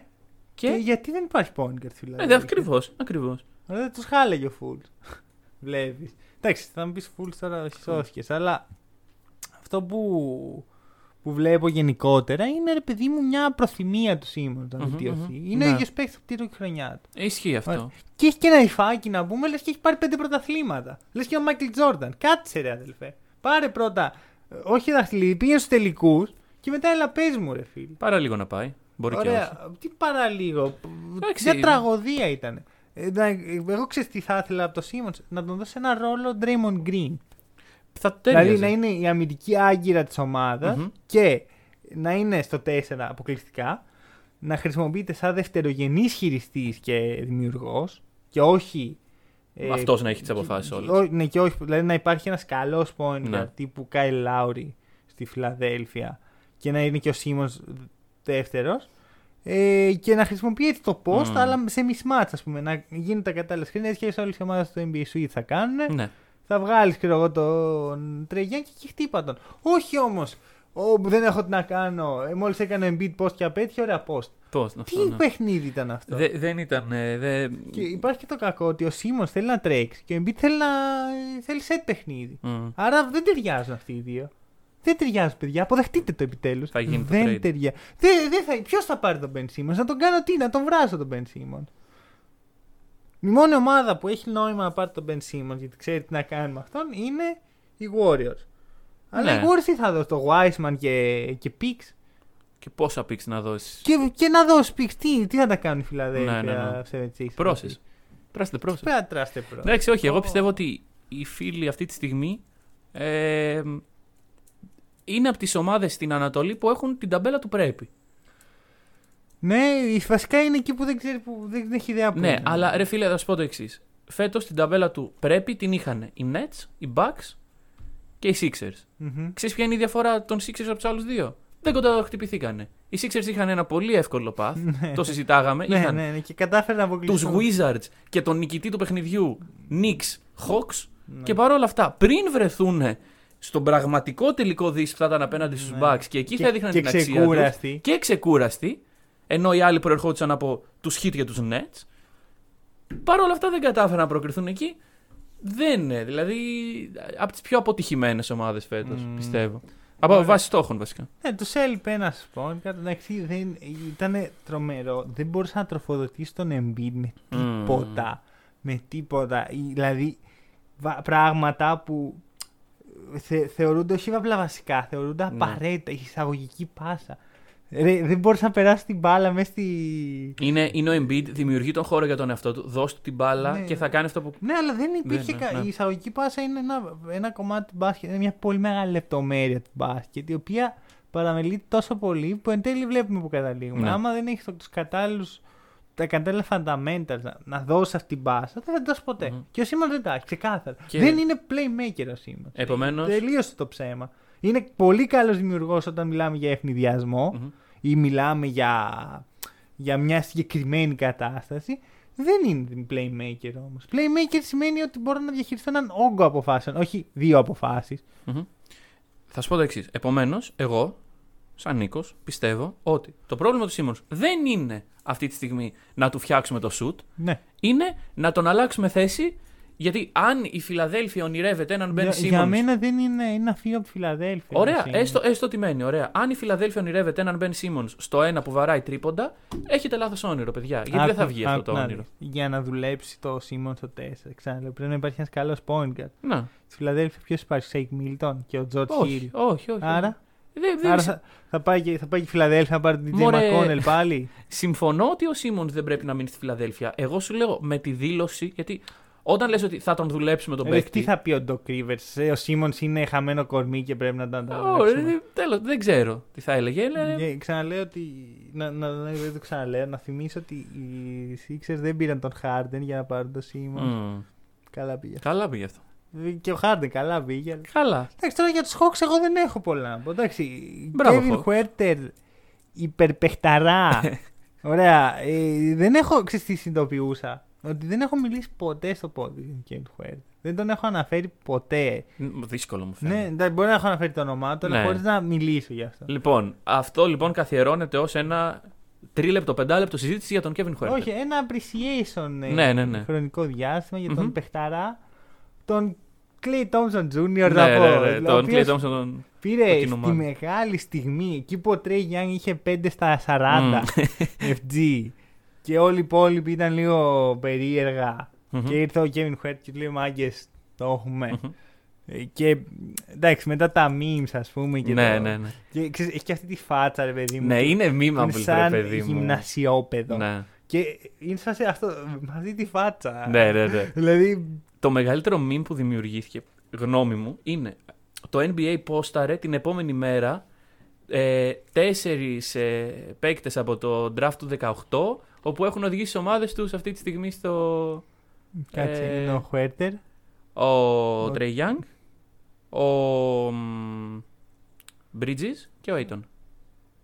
Και, Και. γιατί δεν υπάρχει point guard δηλαδή. Ναι, ακριβώς. Ακριβώς. Δεν τους χάλαγε ο Φουλ. Βλέπεις. Εντάξει, θα μου πεις Φουλ τώρα σώθηκες. Αλλά αυτό που, που βλέπω γενικότερα είναι ρε παιδί μου μια προθυμία του Σίμον να Μμμ, βελτιωθεί. μμμ. Είναι Ναι. ο ίδιο παίκτη που πήρε η χρονιά του. Ισχύει αυτό. Ωραία. Και έχει και ένα υφάκι να πούμε, λες και έχει πάρει πέντε πρωταθλήματα. Λες και ο Μάικλ Τζόρνταν. Κάτσε ρε αδελφέ. Πάρε πρώτα. ε, Όχι δαχτυλίδι, πήγαινε στους τελικούς και μετά έλα πες μου ρε φίλε. Πάρα λίγο να πάει. Μπορεί και όχι. Ωραία. Τι παραλίγο. Εντάξει. Μια τραγωδία ήταν. Ε, να- Εγώ ξέρω τι θα ήθελα από το Σίμον να τον δώσει ένα ρόλο Draymond Green. Θα τέλειαζε. Δηλαδή να είναι η αμυντική άγκυρα της ομάδας Μμμ. και να είναι στο 4 αποκλειστικά. Να χρησιμοποιείται σαν δευτερογενής χειριστής και δημιουργός και όχι. ε, Αυτός να έχει τις και- αποφάσεις όλες. ό- Ναι, και όχι. Δηλαδή να υπάρχει ένας καλός point Ναι. guard τύπου Κάιλ Λάουρι στη Φιλαδέλφια και να είναι και ο Σίμον δεύτερος. Ε, και να χρησιμοποιεί έτσι το post, Μμμ. αλλά σε mismatch, ας πούμε. Να γίνουν τα κατάλληλα screen. Έτσι και σε όλες τι ομάδες στο NBA σου τι θα κάνουν. Ναι. Θα βγάλεις, ξέρω εγώ, τον Τρεγιάν και εκεί χτύπα τον. Όχι όμως. δεν έχω τι να κάνω. Ε, Μόλις έκανε Embiid post και απέτυχε, ωραία post. Πώς, Τι αυτό, ναι. παιχνίδι ήταν αυτό; Δε- δεν ήταν. ε, δε... Και υπάρχει και το κακό ότι ο Σίμον θέλει να τρέξει και ο Embiid θέλει, να... θέλει set παιχνίδι. Μμ. Άρα δεν ταιριάζουν αυτοί οι δύο. Δεν ταιριάζουν, παιδιά. Αποδεχτείτε το επιτέλους. Θα γίνει το δεν trade. ταιριάζει. Δεν, δεν θα... Ποιος θα πάρει τον Ben Simmons, να τον κάνω τι, να τον βράσω τον Ben Simmons. Η μόνη ομάδα που έχει νόημα να πάρει τον Ben Simmons γιατί ξέρει τι να κάνει με αυτόν είναι οι Warriors. Αλλά Ναι. οι Warriors τι θα δώσει, το Wiseman και, και Picks. Και πόσα πίξ να δώσεις. Και, και να δώσεις Picks, τι, τι θα τα κάνουν οι Philadelphia Ναι, ναι, 76ers. Πρόσες. Τράστε πρόσες. Πέρα τράστε πρώτα. Εντάξει, όχι. Εγώ Ω. πιστεύω ότι οι φίλοι αυτή τη στιγμή ε, είναι από τις ομάδες στην Ανατολή που έχουν την ταμπέλα του πρέπει. Ναι, βασικά είναι εκεί που δεν ξέρει που δεν έχει ιδέα που Ναι, είναι. αλλά ρε φίλε, θα σου πω το εξής. Φέτος την ταμπέλα του πρέπει την είχαν οι Nets, οι Bucks και οι Sixers. Μμμ. Ξέρεις ποια είναι η διαφορά των Sixers από τους άλλους δύο; Δεν κοντά χτυπηθήκανε. Οι Sixers είχαν ένα πολύ εύκολο path. το συζητάγαμε. Ναι, είχαν ναι, ναι, και κατάφερε να τους αποκλείσουν. Wizards και τον νικητή του παιχνιδιού Knicks, Hawks Ναι. και παρόλα αυτά πριν βρεθούν στον πραγματικό τελικό δύση που θα ήταν απέναντι στους Ναι. Bucks και εκεί Και- θα έδειχναν και την αξία τους ξεκούραστοι. και ξεκούραστοι ενώ οι άλλοι προερχόντουσαν από τους Heat και τους Nets παρόλα αυτά δεν κατάφεραν να προκριθούν εκεί δεν είναι, δηλαδή από τις πιο αποτυχημένες ομάδες φέτος Μμμ. πιστεύω από Ωραία. βάση στόχων βασικά Ναι, τους έλειπε ένα σπον. Εντάξει, δεν, ήταν τρομερό. Δεν μπορούσε να τροφοδοτήσει τον Embiid με Μμμ. τίποτα. Με τίποτα. Ή- Δηλαδή, βα- πράγματα που θε, θεωρούνται όχι απλά βασικά, θεωρούνται Ναι. απαραίτητα. Η εισαγωγική πάσα. Ρε, δεν μπορούσε να περάσεις την μπάλα μέσα στη. είναι, είναι ο Embiid, δημιουργεί τον χώρο για τον εαυτό του δώσει του την μπάλα Ναι. και θα κάνει αυτό που Ναι, αλλά δεν υπήρχε. ναι, κα- ναι. Η εισαγωγική πάσα είναι ένα, ένα κομμάτι του μπάσκετ. Είναι μια πολύ μεγάλη λεπτομέρεια του μπάσκετ, η οποία παραμελείται τόσο πολύ που εν τέλει βλέπουμε που καταλήγουμε. Ναι. Άμα δεν έχεις τους κατάλληλου. Τα κατάλληλα fundamentals να, να δώσεις αυτή την πάσα, δεν θα την δώσεις ποτέ. Μμμ. Και ο Σίμον δεν τα έχει, ξεκάθαρα. Και- Δεν είναι playmaker ο Σίμον. Επομένως- Τελείωσε το ψέμα. Είναι πολύ καλός δημιουργός όταν μιλάμε για ευνηδιασμό Μμμ. ή μιλάμε για, για μια συγκεκριμένη κατάσταση. Δεν είναι playmaker όμως. Playmaker σημαίνει ότι μπορώ να διαχειριστώ έναν όγκο αποφάσεων, όχι δύο αποφάσεις. Μμμ. Θα σου πω το εξής. Επομένως, εγώ, σαν Νίκος, πιστεύω ότι το πρόβλημα του Σίμον δεν είναι αυτή τη στιγμή να του φτιάξουμε το shoot, Ναι. είναι να τον αλλάξουμε θέση. Γιατί αν η Φιλαδέλφια ονειρεύεται έναν Ben Για, Simmons. για μένα δεν είναι, είναι να φύγει από τη Φιλαδέλφια. Ωραία, το Simmons. έστω, έστω τι μένει. Ωραία. Αν η Φιλαδέλφια ονειρεύεται έναν Ben Simmons στο ένα που βαράει τρίποντα, έχετε λάθος όνειρο, παιδιά. Γιατί δεν θα Άκου- βγει αυτό άκου το να όνειρο; δεις. Για να δουλέψει το Σίμονς στο 4. Ξαναλέω, πρέπει να υπάρχει ένας καλός point guard. Να. Στη Φιλαδέλφια ποιος υπάρχει, Shake Milton και ο Τζορτ Όχι, Χιλ. όχι, όχι. Άρα, Δεν- δεν- άρα θα, θα, πάει και, θα πάει και η Φιλαδέλφια να πάρει την DJ Μωρέ. McConnell πάλι; Συμφωνώ ότι ο Σίμονς δεν πρέπει να μείνει στη Φιλαδέλφια. Εγώ σου λέω με τη δήλωση, γιατί Όταν λες ότι θα τον δουλέψουμε τον Ρε, παίκτη. τι θα πει ο Doc Rivers, ε, ο Σίμονς είναι χαμένο κορμί και πρέπει να τον Ω, ανταλλάξουμε; ρε, τέλος, δεν ξέρω τι θα έλεγε. αλλά- Και ξαναλέω ότι. Να, να, να, δεν το ξαναλέω, να θυμίσω ότι οι Sixers δεν πήραν τον Harden για να πάρουν τον Σίμονς. Μμ. Καλά πήγε. Καλά πήγε αυτό. Και ο Harden καλά πήγε. αλλά- Καλά. Εντάξει, τώρα για τους Hawks εγώ δεν έχω πολλά να πω. Εντάξει, Μπράβο, Kevin Hawks. Huerter, υπερπεχταρά. Ωραία. Ε, δεν έχω, ξέρεις τι συνειδητοποιούσα. Ότι δεν έχω μιλήσει ποτέ στο πόδι του Kevin Huerter. Δεν τον έχω αναφέρει ποτέ. Μ, Δύσκολο μου Ναι, φαίνεται. εντάξει, μπορεί να έχω αναφέρει το όνομά του, αλλά Ναι. χωρίς να μιλήσω γι' αυτό. Λοιπόν, αυτό λοιπόν καθιερώνεται ως ένα τρίλεπτο, πεντάλεπτο συζήτηση για τον Kevin Huerter. Όχι, ένα appreciation ε, Ναι, ναι, ναι. χρονικό διάστημα για τον Μμμ. παιχταρά. Τον Clay Thompson Jr. Ναι, να ναι, πω. ναι, ο τον οποίος Clay Thompson. τον- Πήρε από την στη ομάδα. μεγάλη στιγμή, εκεί που ο Trey Young είχε 5 στα 40 FG και όλοι οι υπόλοιποι ήταν λίγο περίεργα Μμμ. και ήρθε ο Kevin Huerter και του λέει μάγκες το έχουμε. Μμμ. Ε, Και εντάξει, μετά τα memes ας πούμε και, Ναι, το... ναι, ναι. και ξέρεις, έχει και αυτή τη φάτσα ρε παιδί μου. Ναι, που είναι είναι meme ρε σαν παιδί μου. γυμνασιόπεδο. Ναι, Και είναι σαν σε αυτό, με αυτή τη φάτσα. ναι, ναι. ναι. Δηλαδή, Το μεγαλύτερο meme που δημιουργήθηκε, γνώμη μου, είναι το NBA πόσταρε την επόμενη μέρα ε, τέσσερις ε, παίκτες από το draft του 18 όπου έχουν οδηγήσει τις ομάδες τους αυτή τη στιγμή στο κάτσε, Ε, είναι ο Χουέρτερ. ο Ο- Trey Young, ο μ, Bridges και ο Aiton.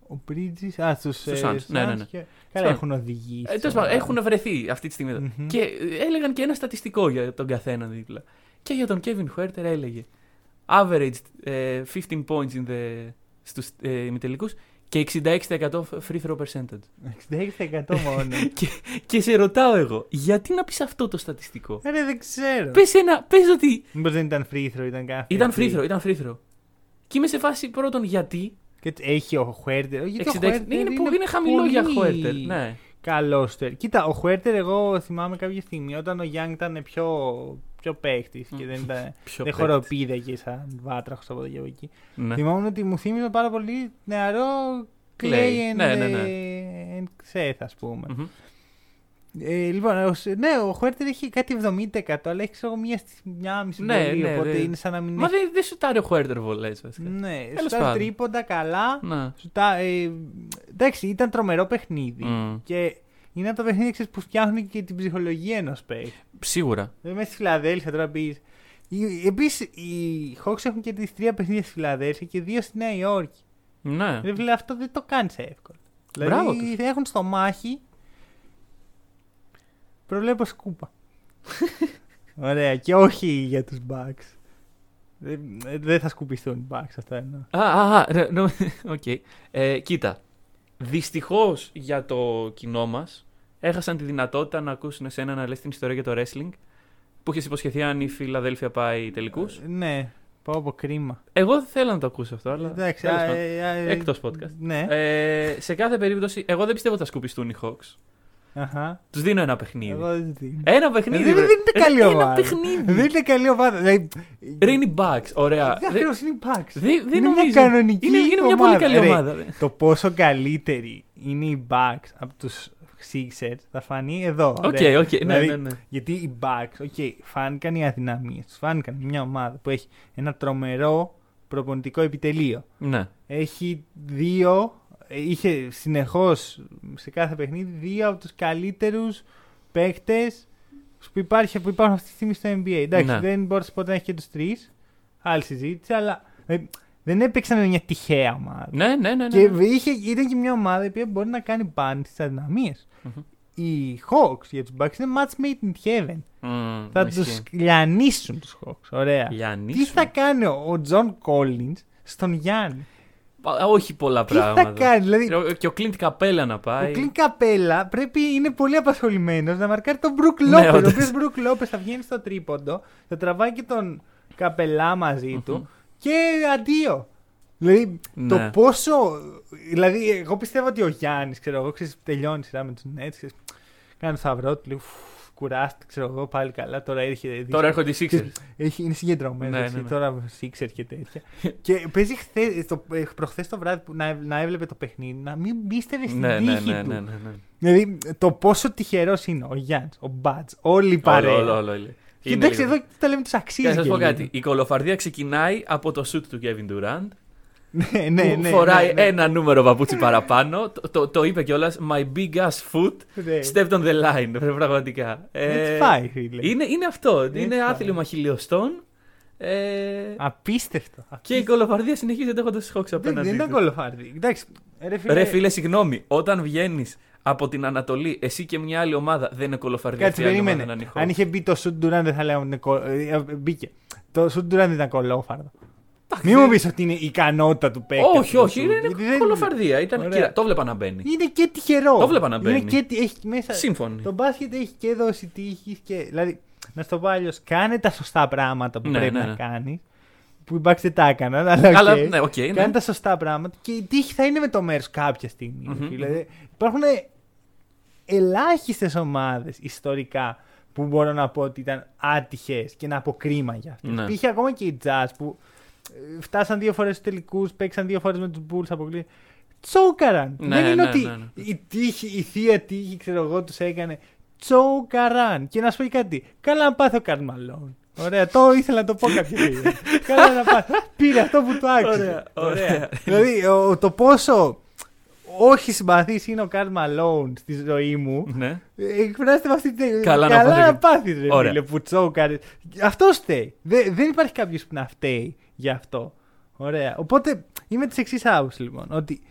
Ο Bridges, α, στους, Στους ε, Suns, ναι, ναι, Suns ναι. και- Καλά Suns. έχουν οδηγήσει. Ε, τέλος πάντων, έχουν βρεθεί αυτή τη στιγμή εδώ. Μμμ. Και ε, έλεγαν και ένα στατιστικό για τον καθένα δίπλα. Και για τον Kevin Huerter έλεγε averaged ε, 15 points in the, στους ε, ημιτελικούς και 66% free throw percentage. 66% μόνο. και, και σε ρωτάω εγώ, γιατί να πεις αυτό το στατιστικό; Ρε, δεν ξέρω. Πες, ένα, πες ότι Μήπως δεν ήταν free throw, ήταν κάθε. ήταν free throw, ήταν free throw. Και είμαι σε φάση πρώτον γιατί; Και έτσι έχει ο Χουέρτερ. Γιατί 66, ο Huerter είναι, είναι, είναι χαμηλό για πολύ Huerter. Ναι. Καλός τερ. Κοίτα, ο Χουέρτερ, εγώ θυμάμαι κάποια στιγμή όταν ο Young ήταν πιο, πιο παίχτης και δεν, ήταν, Πιο δεν παίκτης. χοροπήδε σαν βάτραχος από εδώ και από εκεί. Ναι. Θυμάμαι ότι μου θύμιζε πάρα πολύ νεαρό Clay. Clay and, Ναι, ναι, ναι. ε, and Seth, ας πούμε. Μμμ. Ε, λοιπόν, ο, Σ- ναι, ο Χουέρτερ έχει κάτι 70% αλλά έχει ξέρω, μία, στη- μια μισή Ναι, βολή, ναι, οπότε ναι. είναι σαν να μην Μα έχει... δεν, δεν σουτάρει ο Huerter βολές βασικά. Ναι, Τέλος σου πάντων. τρίποντα καλά. Ναι. Σουτά, ε, εντάξει, ήταν τρομερό παιχνίδι. Μμ. Και είναι από τα παιχνίδια ξέρεις, που φτιάχνουν και την ψυχολογία ενός παίκτη. Σίγουρα. Δηλαδή μέσα στη Φιλαδέλφια τώρα πεις. Επίσης, οι Hawks έχουν και τις τρία παιχνίδια στη Φιλαδέλφια και δύο στη Νέα Υόρκη. Ναι. Δηλαδή φίλε, αυτό δεν το κάνεις εύκολα. Μπράβο Δηλαδή έχουν στο μάχη. Προβλέπω σκούπα. Ωραία, και όχι για τους Bucks. Δεν, δεν θα σκουπιστούν οι Bucks, αυτό εννοώ. Α, α, α, ρε, νο- οκ. Ε, κοίτα. Δυστυχώς για το κοινό μας, έχασαν τη δυνατότητα να ακούσουν εσένα να λες την ιστορία για το wrestling που είχες υποσχεθεί αν η Φιλαδέλφια πάει τελικούς. Ε, Ναι, πάρα πολύ κρίμα. Εγώ δεν θέλω να το ακούσω αυτό, αλλά. Εντάξει, τέλος α, πάντων. ε, α, ε, Εκτός podcast. Ναι. Ε, σε κάθε περίπτωση, εγώ δεν πιστεύω ότι θα σκουπιστούν οι Hawks. Αχα. Τους δίνω ένα παιχνίδι. Εγώ δεν δίνω. Ένα παιχνίδι. δεν, βρε. δεν είναι καλή Ένα ομάδα. παιχνίδι. Δεν είναι καλή ομάδα. Δηλαδή, Ρε είναι οι Bucks. Ωραία. δεν Δεν- ακριβώς είναι οι Bucks. δεν- δεν είναι μια νομίζω. κανονική Είναι, είναι μια ομάδα. πολύ καλή Ρε, ομάδα. Το πόσο καλύτεροι είναι οι Bucks από τους Sixers θα φανεί εδώ. Οκ, ωραία. οκ. Ναι, Δηλαδή, ναι, ναι. Γιατί οι Bucks, οκ, φάνηκαν οι αδυναμίες τους. Φάνηκαν μια ομάδα που έχει ένα τρομερό προπονητικό επιτελείο. Ναι. Έχει δύο, ε, είχε συνεχώς σε κάθε παιχνίδι δύο από τους καλύτερους παίκτες που, υπάρχει, που υπάρχουν αυτή τη στιγμή στο NBA. Εντάξει, Ναι. δεν μπόρεσε ποτέ να έχεις και τους τρεις, άλλη συζήτηση, αλλά ε, δεν έπαιξαν με μια τυχαία ομάδα. Ναι, ναι, ναι. ναι, Και ναι. είχε, ήταν και μια ομάδα η οποία μπορεί να κάνει πάνη στις αδυναμίες. Μμμ. Οι Hawks για τους Bucks είναι match made in heaven. Μμμ, Θα ισχύει. τους λιανίσουν τους Hawks. Ωραία. Γιάννη. Τι θα κάνει ο John Collins στον Γιάννη; Όχι πολλά Τι θα πράγματα. κάνει, δηλαδή Και ο- Και ο Clint Καπέλα να ο πάει. Κλίν Καπέλα πρέπει είναι πολύ απασχολημένος να μαρκάρει τον Μπρουκ Ναι, Λόπε. ο όντως. οποίος Μπρουκ Λόπε θα βγαίνει στο τρίποντο, θα τραβάει και τον Καπελά μαζί του Μμμ. και αντίο. Δηλαδή Ναι. το πόσο. Δηλαδή, εγώ πιστεύω ότι ο Γιάννης, ξέρω εγώ, ξέρεις, τελειώνει η σειρά με τους Nets. Κάνει το σταυρό του, λέει «Ουφ, κουράστηκε, ξέρω εγώ, πάλι καλά. Τώρα έρχεται. Τώρα έρχονται οι Sixers. Έχει, είναι συγκεντρωμένο. Ναι, έτσι, ναι, ναι. Τώρα Sixer και τέτοια. και παίζει χθες, το, ε, προχθές το βράδυ που να, να έβλεπε το παιχνίδι να μην πίστευε στην Ναι, ναι, τύχη ναι, του. ναι, ναι, ναι. Δηλαδή το πόσο τυχερός είναι ο Γιάννης, ο Μπάτς, όλοι οι Όλο, παρέα. όλο, όλο, όλο. Και Είναι εντάξει, λίγο. εδώ τα λέμε τους Και αξίζει. να σας και πω λίγο. κάτι. Η κολοφαρδία ξεκινάει από το shoot του Kevin Durant. Ναι, ναι, που ναι. φοράει ναι, ναι. ένα νούμερο παπούτσι παραπάνω. το, το, το είπε κιόλας. My big ass foot Ναι. stepped on the line. Πραγματικά. Ε, Έτσι πάει, φίλε. είναι, είναι αυτό. Έτσι είναι πάει. άθλημα χιλιοστών. Ε, Απίστευτο. και η κολοφαρδία συνεχίζεται έχοντας τι Hawks Δεν, απέναντι. δεν ήταν τους. κολοφάρδι. Εντάξει. Ρε φίλε, Ρε φίλε, συγγνώμη. Όταν βγαίνεις από την Ανατολή, εσύ και μια άλλη ομάδα δεν είναι κολοφαρδία. Κάτσε, αυτή η άλλη περίμενε. ομάδα να είναι οι Αν Hawks. είχε μπει το Σουτ Ντουράν δεν θα λέγαμε ότι είναι κολ- ε, ε, Μπήκε. Το Σουτ Ντουράν δεν ήταν κολόφαρδο. Μην μου πεις ότι είναι η ικανότητα του παίκτη. Όχι, αυτός το όχι, σουτ. είναι Γιατί δεν- κολοφαρδία. Ήταν, Ωραία. κοίτα, το βλέπα να μπαίνει. Είναι και τυχερό. Το βλέπα να μπαίνει. Είναι και, τι- έχει μέσα... Σύμφωνοι. Το μπάσκετ έχει και δώσει τύχης και. Δηλαδή, να στο πω αλλιώς, κάνε τα σωστά πράγματα που Ναι, πρέπει ναι, να ναι. κάνεις. Που οι Bucks δεν τα έκαναν, αλλά. Αλλά, οκ. ναι, οκ, ναι. Κάνε τα σωστά πράγματα και η τύχη θα είναι με το μέρος σου κάποια στιγμή. Μμμ, Δηλαδή, υπάρχουν ελάχιστες ομάδες ιστορικά που μπορώ να πω ότι ήταν άτυχες και να πω κρίμα για αυτές. Ναι. Υπήρχε ακόμα και οι Jazz που ε, φτάσαν δύο φορές στους τελικούς, παίξαν δύο φορές με τους Bulls αποκλείστηκαν. Choke-αραν. Ναι, Δεν είναι ναι, ότι ναι, ναι. η τύχη, η θεία τύχη, ξέρω εγώ, τους έκανε. Choke-αραν. Και να σου πω και κάτι. Καλά να πάθει ο Karl Malone. Ωραία, το ήθελα να το πω κάποια στιγμή. Καλά να πάθει. Πήρε αυτό που του άξιζε. Ωραία, ωραία. δηλαδή, ο- το πόσο όχι συμπαθή είναι ο Καρλ Μαλόν στη ζωή μου. ναι. ε, Εκφράζεται με αυτή την. Καλά να Καλά πάθει. να πάθεις, ρε Ωραία. φίλε, που τσόκαρε. Αυτό φταίει. Δεν, δεν υπάρχει κάποιος που να φταίει γι' αυτό. Ωραία. Οπότε είμαι της εξής άποψης λοιπόν. Ότι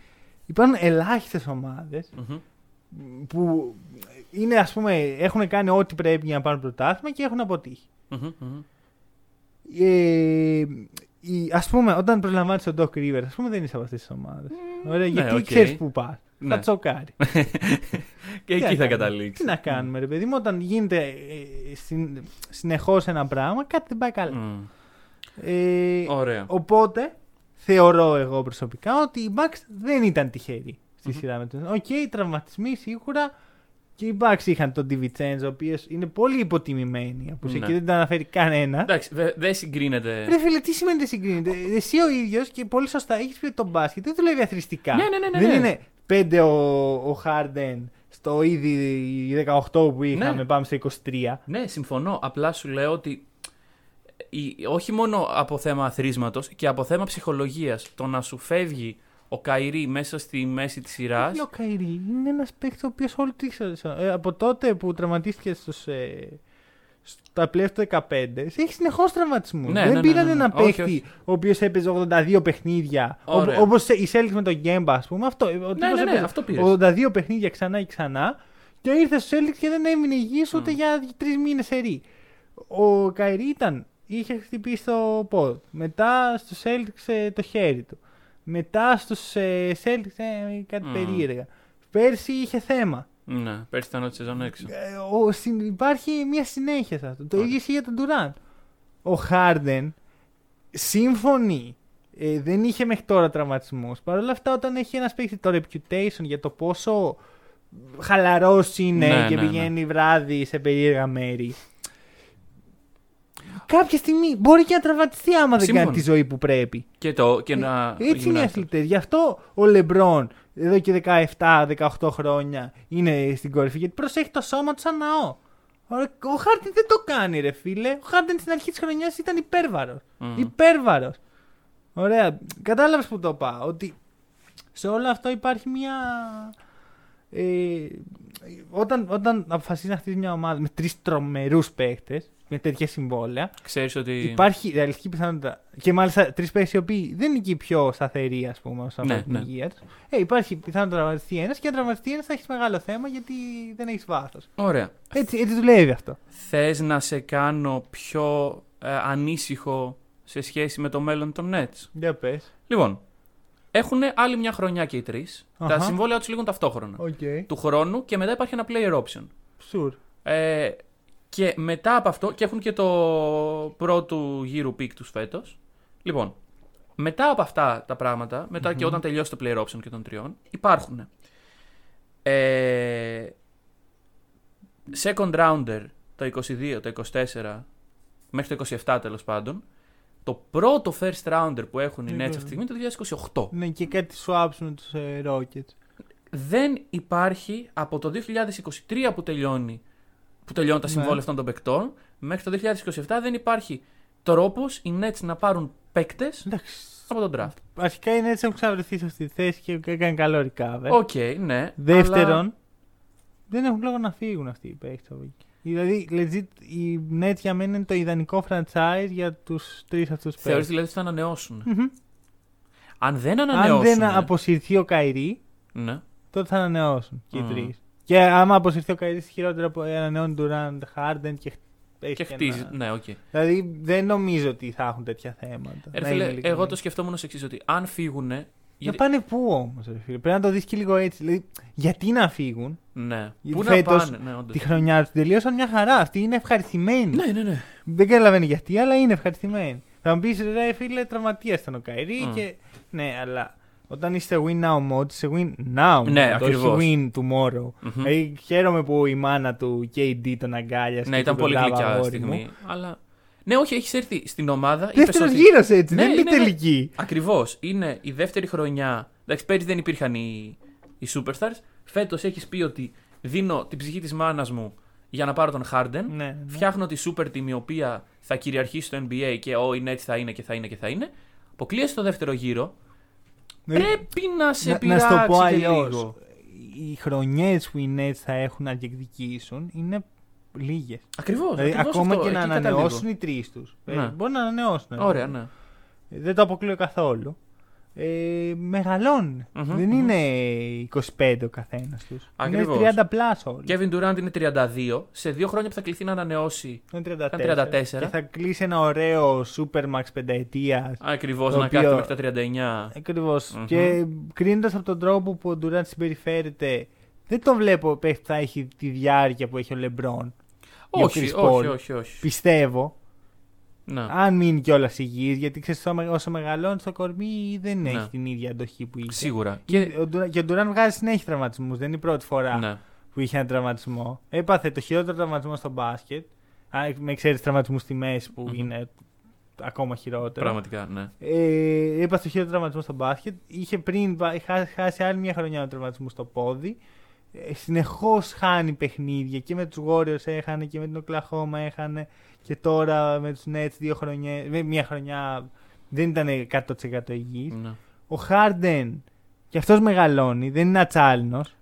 υπάρχουν ελάχιστες ομάδες Μμμ. που είναι, ας πούμε, έχουν κάνει ό,τι πρέπει για να πάρουν πρωτάθλημα και έχουν αποτύχει. Μμμ, μμμ. Ε, η, ας πούμε, όταν προσλαμβάνεις τον Doc Rivers, ας πούμε, δεν είσαι από αυτές τις ομάδες. Ωραία, ναι, γιατί οκ. ξέρεις που πας. Ναι. Θα choke-άρεις. Και Τι να εκεί θα κάνουμε; καταλήξεις. Τι να κάνουμε, ρε παιδί μου, όταν γίνεται ε, συν, συνεχώς ένα πράγμα, κάτι δεν πάει καλά. Μμ. Ε, Ωραία. Οπότε, θεωρώ εγώ προσωπικά ότι οι Bucks δεν ήταν τυχεροί στη Μμμ. σειρά με τον. Οκ, οι τραυματισμοί σίγουρα. Και οι Bucks είχαν τον DiVincenzo, ο οποίος είναι πολύ υποτιμημένη απουσία Ναι. και δεν τον αναφέρει κανένας. Εντάξει, δε- δεν συγκρίνεται. Ρε φίλε, τι σημαίνει δεν συγκρίνεται; Εσύ ο ίδιος και πολύ σωστά έχεις πει ότι το μπάσκετ δεν δουλεύει αθροιστικά. Ναι, ναι, ναι, ναι, δεν ναι. είναι πέντε ο, ο Harden στο ήδη 18 που είχαμε, Ναι. πάμε στο 23. Ναι, συμφωνώ. Απλά σου λέω ότι η- όχι μόνο από θέμα αθροίσματο και από θέμα ψυχολογίας. Το να σου φεύγει ο Καϊρή μέσα στη μέση της σειράς. Ο Καϊρή είναι ένας παίκτης ο οποίος όλη τη ε, Από τότε που τραυματίστηκε στους, ε, στα playoff του 15, έχει συνεχώς τραυματισμούς. Ναι, δεν ναι, ναι, πήραν ναι, ναι. ένα Όχι, παίκτη όχι. ο οποίος έπαιζε 82 παιχνίδια. Ωραία. Όπως η Celtics με τον Γκέμπα, ας πούμε. Αυτό, ο τύπος ναι, ναι, έπαιζε αυτό πήρες. 82 παιχνίδια ξανά και ξανά. Και ήρθε στου Celtics και δεν έμεινε υγιής ούτε για τρεις μήνες σερή. Ο Καϊρή ήταν, είχε χτυπήσει το πόδι. Μετά στου Celtics ε, το χέρι του. Μετά στους ε, Celtics ε, κάτι Μμμ. περίεργα. Πέρσι είχε θέμα. Ναι, πέρσι ήταν όλη τη σεζόν έξω. Ε, ο, συν- υπάρχει μια συνέχεια σε αυτό. Το Ωραία. ίδιο ισχύει για τον Durant. Ο Χάρντεν, σύμφωνοι, ε, δεν είχε μέχρι τώρα τραυματισμούς. Παρ' όλα αυτά, όταν έχει ένας παίκτης το reputation για το πόσο χαλαρός είναι Ναι, και ναι, ναι. πηγαίνει βράδυ σε περίεργα μέρη. Κάποια στιγμή μπορεί και να τραυματιστεί άμα δεν Σύμφωνο. κάνει τη ζωή που πρέπει. Και, το, και να. Ε, Έτσι είναι οι γυμνάσιο. αθλητές. Γι' αυτό ο Λεμπρόν εδώ και 17-18 χρόνια είναι στην κορυφή. Γιατί προσέχει το σώμα του σαν ναό. Ωραία, Ο Χάρντεν δεν το κάνει, ρε φίλε. Ο Χάρντεν στην αρχή της χρονιάς ήταν υπέρβαρος. Μμμ. Υπέρβαρος. Ωραία. Κατάλαβες που το πάω. Ότι σε όλο αυτό υπάρχει μια. Ε, όταν, όταν αποφασίζεις να χτίσεις μια ομάδα με τρεις τρομερούς παίχτε, με τέτοια συμβόλαια, Ξέρεις ότι. Υπάρχει ρεαλιστική πιθανότητα. Και μάλιστα τρεις παίκτε οι οποίοι δεν είναι και οι πιο σταθεροί, ας πούμε, όσον αφορά Ναι, την ναι. υγεία τους. Ε, υπάρχει πιθανότητα να τραυματιστεί ένας και αν τραυματιστεί ένας θα έχεις μεγάλο θέμα γιατί δεν έχεις βάθος. Ωραία. Έτσι, έτσι δουλεύει αυτό. Θες να σε κάνω πιο ε, ανήσυχο σε σχέση με το μέλλον των Nets; Για πες. Λοιπόν, έχουν άλλη μια χρονιά και οι τρεις. Τα Αχα. συμβόλαια τους λήγουν ταυτόχρονα. Οκ. Του χρόνου και μετά υπάρχει ένα player option. Sure. Ε, και μετά από αυτό, και έχουν και το πρώτου γύρου pick τους φέτος. Λοιπόν, μετά από αυτά τα πράγματα, μετά και όταν τελειώσει το player option και των τριών, υπάρχουν ε, second rounder το 22, το 24, μέχρι το 27 τέλος πάντων. Το πρώτο first rounder που έχουν οι Nets Ναι, αυτή τη στιγμή είναι το 2028. Ναι, και κάτι swaps με τους ε, Rockets. δεν υπάρχει από το 2023 που τελειώνει, που τελειώνουν τα Ναι. συμβόλαια αυτών των παικτών μέχρι το 2027 δεν υπάρχει τρόπος οι Nets να πάρουν παίκτες Εντάξει. από τον draft. Αρχικά οι Nets έχουν ξαναβρεθεί σε αυτή τη θέση και έκαναν καλό recover. Οκ, ναι. Δεύτερον, αλλά- δεν έχουν λόγο να φύγουν αυτοί οι παίκτες από εκεί. Δηλαδή, legit, οι Nets για μένα είναι το ιδανικό franchise για τους τρεις αυτούς Θεωρείς παίκτες. δηλαδή ότι θα ανανεώσουν; Μμμ. Αν δεν Αν ανανεώσουν. δεν αποσυρθεί ο Kyrie, Ναι. τότε θα ανανεώσουν και οι Μμ. τρεις. Και άμα αποσυρθεί ο Kyrie, χειρότερα από ανανεώνει Durant, Harden και έχει Και και χτίζει. ένα- Ναι, οκ. Δηλαδή, δεν νομίζω ότι θα έχουν τέτοια θέματα. Ε, να ρε φίλε, είμαι ειλικρινής. εγώ το σκεφτόμουν ως εξής: Ότι αν φύγουν. Να Γιατί... πάνε πού όμως, φίλε; Πρέπει να το δεις και λίγο έτσι. Δηλαδή, γιατί να φύγουν; Ναι. Γιατί Πού φέτος να πάνε, ναι, όντως. τη χρονιά τους τελείωσαν μια χαρά. Αυτοί είναι ευχαριστημένοι. Ναι, ναι, ναι. Δεν καταλαβαίνει γιατί, αλλά είναι ευχαριστημένοι. Θα μου πεις, ρε φίλε, τραυματία ήταν ο Καϊρή Μμ. και. Ναι, αλλά όταν είστε win now mode, είσαι win now. Ναι, mode, ακριβώς. Όχι win tomorrow. Μμμ. Δηλαδή, χαίρομαι που η μάνα του KD τον αγκάλιασε. Ναι, και ήταν τον πολύ προλάβα, γλυκιά αγόρι στιγμή. μου. Αλλά. Ναι, όχι, έχεις έρθει στην ομάδα. είπες Δεύτερος ότι- γύρος έτσι, Ναι, δεν είναι είναι, ναι. τελική. Ακριβώς. Είναι η δεύτερη χρονιά. Εντάξει, πέρυσι δεν υπήρχαν οι, οι superstars. Φέτος έχεις πει ότι δίνω την ψυχή της μάνας μου για να πάρω τον Harden. Ναι, ναι. Φτιάχνω τη super team η οποία θα κυριαρχήσει στο NBA και ο οι Nets θα είναι και θα είναι και θα είναι. Αποκλείεσαι το δεύτερο γύρο. Δηλαδή, Πρέπει να σε να, να πειράξει σου το πω και αλλιώς. λίγο. Οι χρονιές που οι Nets θα έχουν να διεκδικήσουν είναι λίγες. Ακριβώς. Δηλαδή, ακόμα και να ανανεώσουν οι τρεις τους. Ναι. μπορεί να ανανεώσουν. Ωραία, ναι. Δεν το αποκλείω καθόλου. Ε, μεγαλώνουν. Μμμ, Δεν μμμ. είναι 25 ο καθένας τους. Είναι Ακριβώς. 30 πλάς όλοι. Kevin Durant είναι 32. Σε δύο χρόνια που θα κληθεί να ανανεώσει. Είναι 34. Ήταν 34. Και θα κλείσει ένα ωραίο Supermax πενταετίας. Ακριβώς Το να οποίο- κάθεται μέχρι τα 39. Ακριβώς. Μμμ. Και κρίνοντας από τον τρόπο που ο Durant συμπεριφέρεται, δεν το βλέπω παίχτη που θα έχει τη διάρκεια που έχει ο LeBron. ή ο Όχι, Chris όχι, Paul. όχι, όχι. Πιστεύω. Ναι. Αν μείνει κιόλας υγιής, γιατί ξέρεις όσο μεγαλώνεις το κορμί δεν Ναι. έχει την ίδια αντοχή που είχε. Σίγουρα. Και... Και... Ο, Ντουρα- και ο Ντουράν βγάζει συνέχεια τραυματισμούς. Δεν είναι η πρώτη φορά Ναι. που είχε ένα τραυματισμό. Έπαθε το χειρότερο τραυματισμό στο μπάσκετ. Α, με εξαίρεση τραυματισμούς στη μέση που Μμμ. είναι ακόμα χειρότερο. Πραγματικά, ναι. Ε, έπαθε το χειρότερο τραυματισμό στο μπάσκετ. Είχε πριν πα- χά- χάσει άλλη μια χρονιά με τραυματισμού στο πόδι. Ε, Συνεχώς χάνει παιχνίδια και με τους Warriors έχανε και με την Οκλαχώμα έχανε και τώρα με τους Nets δύο χρονιές, με μια χρονιά δεν ήταν 100% υγιής. ναι. Ο Χάρντεν και αυτός μεγαλώνει, δεν είναι ατσάλινος.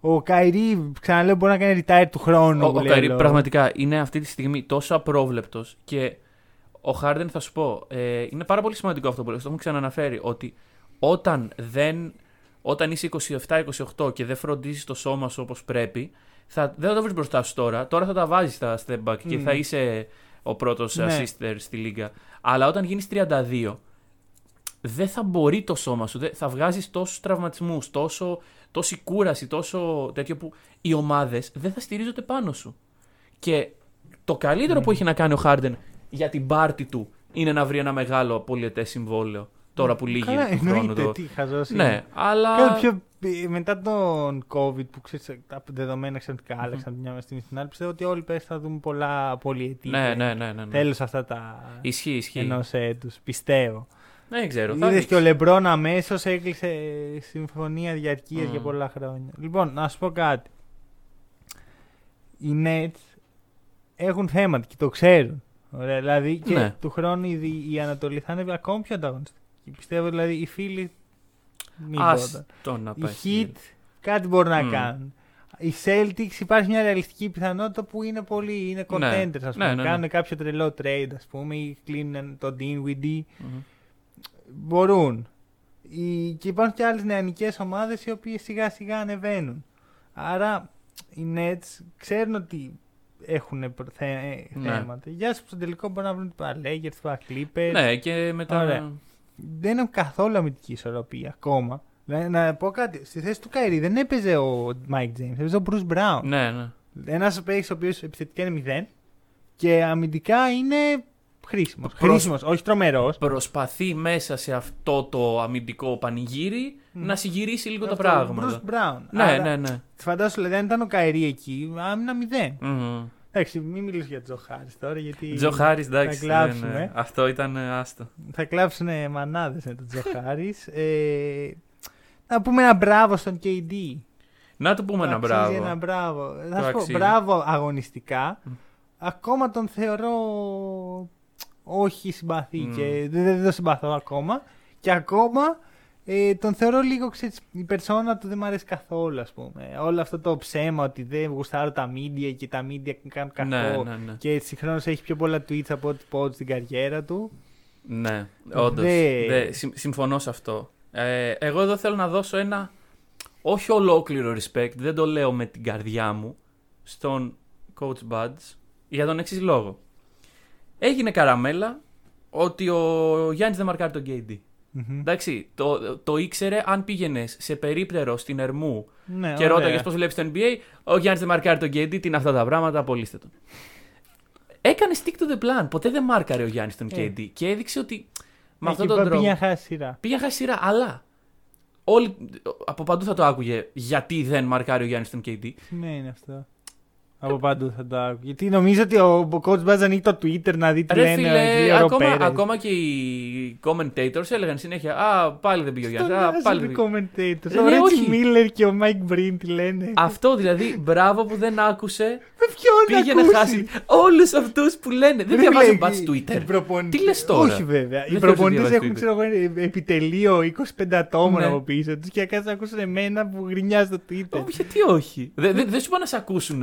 Ο Καϊρή, ξαναλέω, μπορεί να κάνει retire του χρόνου. Ο, που ο λέει Καϊρή λόγο. πραγματικά είναι αυτή τη στιγμή τόσο απρόβλεπτος και ο Χάρντεν θα σου πω, ε, είναι πάρα πολύ σημαντικό αυτό που λέω, το έχουμε ξαναναφέρει, ότι όταν, δεν, όταν είσαι 27-28 και δεν φροντίζεις το σώμα σου όπως πρέπει, θα, δεν θα το βρεις μπροστά σου τώρα. Τώρα θα τα βάζεις στα step back και Μμ. θα είσαι ο πρώτος Ναι. assister στη λίγα. Αλλά όταν γίνεις 32, δεν θα μπορεί το σώμα σου. δεν- Θα βγάζεις τόσους τραυματισμούς, τόσο, τόση κούραση, τόσο τέτοιο που οι ομάδες δεν θα στηρίζονται πάνω σου. Και το καλύτερο που έχει να κάνει ο Χάρντεν για την πάρτη του είναι να βρει ένα μεγάλο πολιετές συμβόλαιο. Τώρα που λύγει Καλά, του χρόνου. εννοείται, Το... τι χαζός είναι. Ναι, αλλά. Κάτι πιο, ε, μετά τον COVID που ξέρεις, τα δεδομένα ξαφνικά άλλαξαν τη μια μέρα στιγμή στην άλλη, πιστεύω ότι όλοι πες θα δούμε πολλά πολυετή. Ναι, ναι, ναι. ναι, ναι. Τέλος αυτά τα Ισχύει, ισχύει. ενός έτους. Πιστεύω. Δεν ξέρω. θα Είδες δεις. και ο Λεμπρόν αμέσως έκλεισε συμφωνία διαρκείας Μμ. για πολλά χρόνια. Λοιπόν, να σου πω κάτι. Οι Nets έχουν θέματα και το ξέρουν. Ωραία, δηλαδή και Ναι. του χρόνου η, Δι- η Ανατολή θα είναι ακόμη πιο ανταγωνιστική. Πιστεύω δηλαδή οι φίλοι. Μην Ας πόνταν. το να Οι πάει. Heat κάτι μπορούν να Μμ. κάνουν. Οι Celtics υπάρχει μια ρεαλιστική πιθανότητα που είναι πολύ, είναι contenders ας πούμε. Ναι, ναι, ναι. Κάνουν κάποιο τρελό trade ας πούμε ή κλείνουν το Dinwiddie. Μμμ. Μπορούν. Οι... Και υπάρχουν και άλλες νεανικές ομάδες οι οποίες σιγά σιγά ανεβαίνουν. Άρα οι Nets ξέρουν ότι έχουν προ- θε... Ναι. θέματα. Για σου στο τελικό μπορούν να βρουν τα Lakers, τα Clippers. Ναι, και μετά. Ωραία. Δεν έχουν καθόλου αμυντική ισορροπία ακόμα. Να, να πω κάτι. Στη θέση του Καϊρή δεν έπαιζε ο Mike James, έπαιζε ο Bruce Brown. Ναι, ναι. Ένας παίκτη ο οποίος επιθετικά είναι 0 και αμυντικά είναι χρήσιμος. Προς- Χρήσιμος, όχι τρομερός. Προσπαθεί μέσα σε αυτό το αμυντικό πανηγύρι Μμ. να συγκυρίσει λίγο τα Αυτό, πράγματα. Bruce Brown. Ναι, Άρα, ναι, ναι. Φαντάσου, δηλαδή, αν ήταν ο Καϊρή εκεί, άμυνα 0. Μμμ. Εντάξει, μην μιλήσω για Τζο Χάρη τώρα, γιατί. Τζο Χάρη, εντάξει. Θα ναι, κλάψουμε. ναι. Αυτό ήταν ε, άστο. Θα κλάψουν μανάδες με τον Τζο Χάρη. ε, να πούμε ένα μπράβο στον KD. Να του πούμε Το ένα αξίζει μπράβο. Ένα μπράβο. Θα σου πω, αξίζει. μπράβο αγωνιστικά. Μμ. ακόμα τον θεωρώ όχι συμπαθή Μμ. και δεν, δεν το συμπαθώ ακόμα. Και ακόμα ε, τον θεωρώ λίγο, ξέρεις, η περσόνα του δεν μου αρέσει καθόλου, ας πούμε. Όλο αυτό το ψέμα ότι δεν γουστάρω τα media και τα media κάνουν κακό. Ναι, ναι, ναι. Και συγχρόνως έχει πιο πολλά tweets από ό,τι πω στην καριέρα του. Ναι, όντως. Δε- συμφωνώ σε αυτό. Ε, εγώ εδώ θέλω να δώσω ένα όχι ολόκληρο respect, δεν το λέω με την καρδιά μου, στον Coach Buds για τον εξής λόγο. Έγινε καραμέλα ότι ο Γιάννης δεν μαρκάρει τον KD. Μμμ. Εντάξει, το, το ήξερε αν πήγαινες σε περίπτερο στην Ερμού Ναι, και ωραία. ρώταγε πώς βλέπεις το NBA, ο Γιάννης δεν μαρκάρει τον KD, τι είναι αυτά τα πράγματα, απολύστε τον. Έκανε stick to the plan. Ποτέ δεν μάρκαρε ο Γιάννης τον Ε. KD και έδειξε ότι με Εκεί αυτόν τον πά- τρόπο. πήγε να χάσει σειρά. Πήγε να χάσει σειρά, αλλά. Όλοι, από παντού θα το άκουγε γιατί δεν μαρκάρει ο Γιάννης τον KD. Τι σημαίνει αυτό. Από παντού θα το άκουγε. Γιατί νομίζω ότι ο, ο coach Buzz ανοίγει το Twitter να δει τι Ρε λένε φίλε, οι ακόμα, Ευρωπαίοι. ακόμα και οι commentators έλεγαν συνέχεια Α, πάλι δεν πήγε ο Γιάννης. Α, πάλι δεν πήγε. commentators. Ρε, Ο Ρέτσι όχι. Μίλλερ και ο Μάικ Μπριν τι λένε. Αυτό δηλαδή, μπράβο που δεν άκουσε. Με ποιον Πήγε να ακούσει; χάσει όλους αυτούς που λένε. Δεν Ρε διαβάζει φίλε, ο Μπάτς οι- Twitter. οι προπονητές- Τι λες τώρα; Όχι βέβαια. Δεν οι θέλω να προπονητές διαβάζεις έχουν Twitter. ξέρω, εγώ, επιτελείο 25 ατόμων Ναι. από πίσω τους και κάτσε να ακούσουν εμένα που γρινιάζει στο Twitter. Ω, γιατί όχι. Δεν δεν- δεν σου είπα να σε ακούσουν.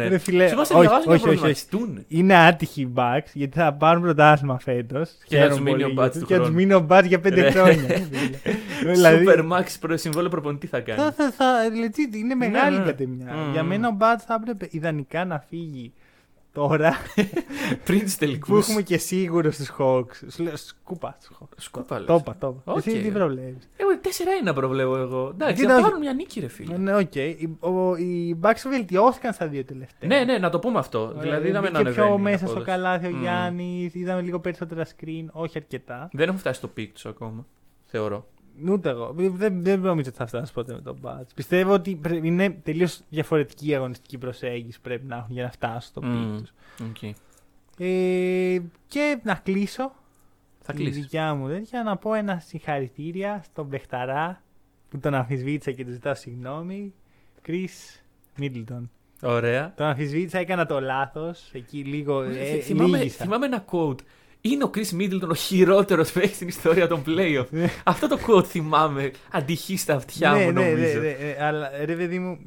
Ρε φίλε, Σου είπα να σε όχι, διαβάσουν όχι, και να όχι, όχι. προβληματιστούν. Είναι άτυχοι οι Bucks γιατί θα πάρουν πρωτάθλημα φέτος. Και να τους μείνει ο Bucks του Και να τους χρόνου. μείνει ο Μπάτ για πέντε Ρε. χρόνια. φίλε. Δηλαδή, Super Max προ- συμβόλαιο προπονητή θα Θα, κάνει. θα, θα, legit, είναι μεγάλη ναι, ναι. κατεμιά. Μμμ. Για μένα ο Μπάτ θα έπρεπε ιδανικά να φύγει τώρα Πριν του που τελικού. έχουμε και σίγουρο στους Hawks. Σου λέω, Σκούπα στους Hawks. Σκούπα, λες. Το είπα, το είπα. Οκ. Εσύ τι προβλέπεις; Εγώ 4-1 προβλέπω εγώ. Εντάξει, Κοίτα, θα όχι. πάρουν μια νίκη, ρε φίλε. Ναι, οκ. Οι- ο- Οι Bucks βελτιώθηκαν στα δύο τελευταία. Ναι, ναι, να το πούμε αυτό. Ωραία, δηλαδή είδαμε να μπήκε πιο ανεβαίνει η μέσα στο απόδοση. καλάθι ο Μμ. Γιάννης. Είδαμε λίγο περισσότερα screen. Όχι αρκετά. Δεν έχουν φτάσει στο peak τους ακόμα. Θεωρώ. Ούτε εγώ. Δεν, δεν νομίζω ότι θα φτάσει ποτέ με τον Bud. Πιστεύω ότι πρέ- είναι τελείως διαφορετική η αγωνιστική προσέγγιση που πρέπει να έχουν για να φτάσουν στο Μμ. peak τους. Οκ. Ε, και να κλείσω. Θα τη κλείσει. δικιά μου τέτοια να πω ένα συγχαρητήρια στον Μπεχταρά που τον αμφισβήτησα και του ζητάω συγγνώμη. Chris Middleton. Ωραία. Τον αμφισβήτησα, έκανα το λάθος. Εκεί λίγο. Ε, Θυ- θυμάμαι, λύγησα. θυμάμαι ένα quote. Είναι ο Chris Middleton ο χειρότερος παίκτης στην ιστορία των playoff. Ναι. Αυτό το quote θυμάμαι. Αντυχεί στα αυτιά ναι, μου, ναι, νομίζω. ναι, ναι, αλλά ρε παιδί μου.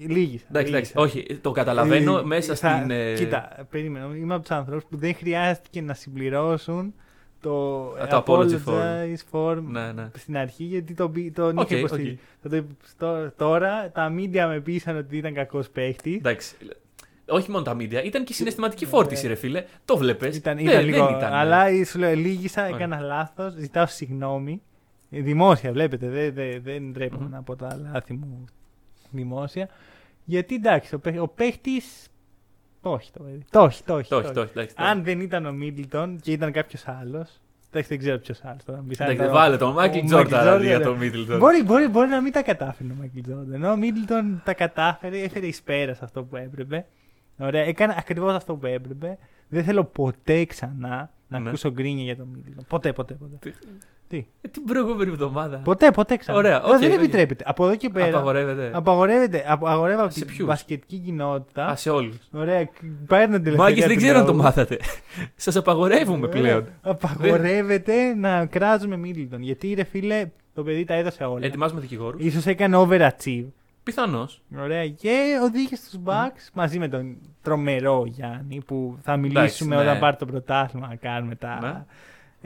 Λύγησα. Εντάξει, εντάξει. λύγησα. Όχι, το καταλαβαίνω Ε, μέσα θα- στην. ε, Κοίτα, περίμενα. Είμαι από τους ανθρώπου που δεν χρειάστηκε να συμπληρώσουν το, Α, το apology apologize form Ναι, ναι. στην αρχή γιατί τον, πη- τον Οκ, είχε οκ. υποστηρίξει. Θα το υπ- στο- Τώρα τα media με πείσαν ότι ήταν κακός παίχτης. Εντάξει. Όχι μόνο τα media, ήταν και η συναισθηματική φόρτιση, ρε φίλε. Το βλέπεις. Ήταν, ήταν λίγο. αλλά σου λέω, λύγησα, Ωραία. έκανα λάθος. Ζητάω συγγνώμη. Ε, Δημόσια, βλέπετε. Δεν, δεν, δεν ντρέπομαι Μμμ. να πω τα λάθη μου δημόσια. Γιατί εντάξει, ο, παί- ο παίχτης. Το έχει το παιδί. Το έχει, το έχει. Το το έχει, το έχει. εντάξει, το Αν δεν ήταν ο Μίτλτον και ήταν κάποιος άλλος. Εντάξει, δεν ξέρω ποιος άλλος τώρα. Μπει σαν Εντάξει, το- βάλε τον Μάικλ ο Jordan Michael αντί για Jordan, τον Middleton. Μπορεί, μπορεί, μπορεί να μην τα κατάφερε ο Michael Jordan. Ο Μίτλτον τα κατάφερε, έφερε εις πέρας σε αυτό που έπρεπε. Ωραία, έκανε ακριβώς αυτό που έπρεπε. Δεν θέλω ποτέ ξανά να Ναι. ακούσω γκρίνια για τον Μίτλτον. Ποτέ, ποτέ, ποτέ. Ε, Την προηγούμενη εβδομάδα. Ποτέ, ποτέ ξανά. Ωραία, Ε, οκ, δεν οκ. επιτρέπεται. Από εδώ και πέρα. Απαγορεύεται. Απαγορεύεται. Απαγορεύεται από Σε την ποιους; μπασκετική κοινότητα. Α, σε όλους. Ωραία, παίρνω την ελευθερία. Μάγκες δεν του ξέρω αν το λόγου. μάθατε. Σας απαγορεύουμε Ωραία. πλέον. Απαγορεύεται να κράζουμε Μίτλτον. Γιατί ρε φίλε, το παιδί τα έδωσε όλα. Ετοιμάζουμε δικηγόρους. Ίσως έκανε overachieve. Πιθανώς. Ωραία. Και οδήγησε στους Bucks μαζί με τον τρομερό Γιάννη που θα μιλήσουμε ναι. όταν πάρει το πρωτάθλημα να κάνουμε τα. Ναι.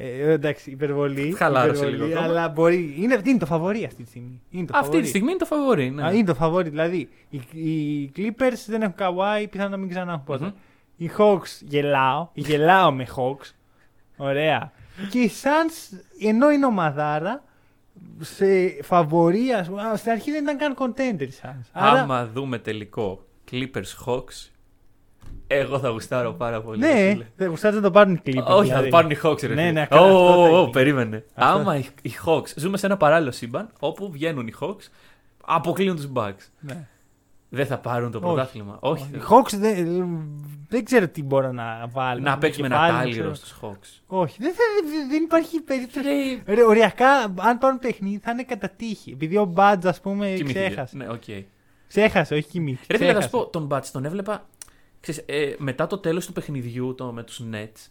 Ε, εντάξει, υπερβολή. Χαλάρωσε υπερβολή, λίγο ακόμα. Αλλά μπορεί. Είναι, είναι το φαβορή αυτή τη στιγμή. Είναι το Αυτή φαβορί. τη στιγμή είναι το φαβορή. Ναι. Α, είναι το φαβορή. Δηλαδή, οι, οι Clippers δεν έχουν καβάη, πιθανόν να μην ξανά έχουν ποτέ. Μμμ. Οι Hawks γελάω. Γελάω με Hawks. Ωραία. Και οι Suns, ενώ είναι ομαδάρα, σε φαβορή, ας πούμε, α, στην αρχή δεν ήταν καν contender οι Suns. Άρα, Άμα δούμε τελικό Clippers Hawks, εγώ θα γουστάρω πάρα πολύ. ρε ναι, φίλε. θα γουστάρετε να το πάρουν οι Clippers. Όχι, θα δηλαδή. το πάρουν οι Hawks, ρε Ναι, φίλε. ναι, Ω, αυτό θα ω, ω, γίνει. περίμενε. Αυτό. Άμα οι, οι Hawks ζούμε σε ένα παράλληλο σύμπαν όπου βγαίνουν οι Hawks, αποκλείουν τους Bucks. Ναι. Δεν θα πάρουν το Όχι. πρωτάθλημα. Όχι. Οι Hawks δεν, δεν ξέρω τι μπορώ να βάλω. Να στο παίξουμε ένα κεφάλι μου, τάλιρο ξέρω. στους Hawks. Όχι, δεν, θα- δεν υπάρχει περίπτωση. Ρε, Ρε, οριακά, αν πάρουν παιχνίδι, θα είναι κατά τύχη. Επειδή ο Bud, ας πούμε, κοιμήθηκε. ξέχασε. Ναι, οκ. Ξέχασε, όχι κοιμήθηκε. Ρε φίλε, να σου Ξέχασε. πω, τον Bud τον έβλεπα ξέρεις, ε, μετά το τέλος του παιχνιδιού το, με τους Nets,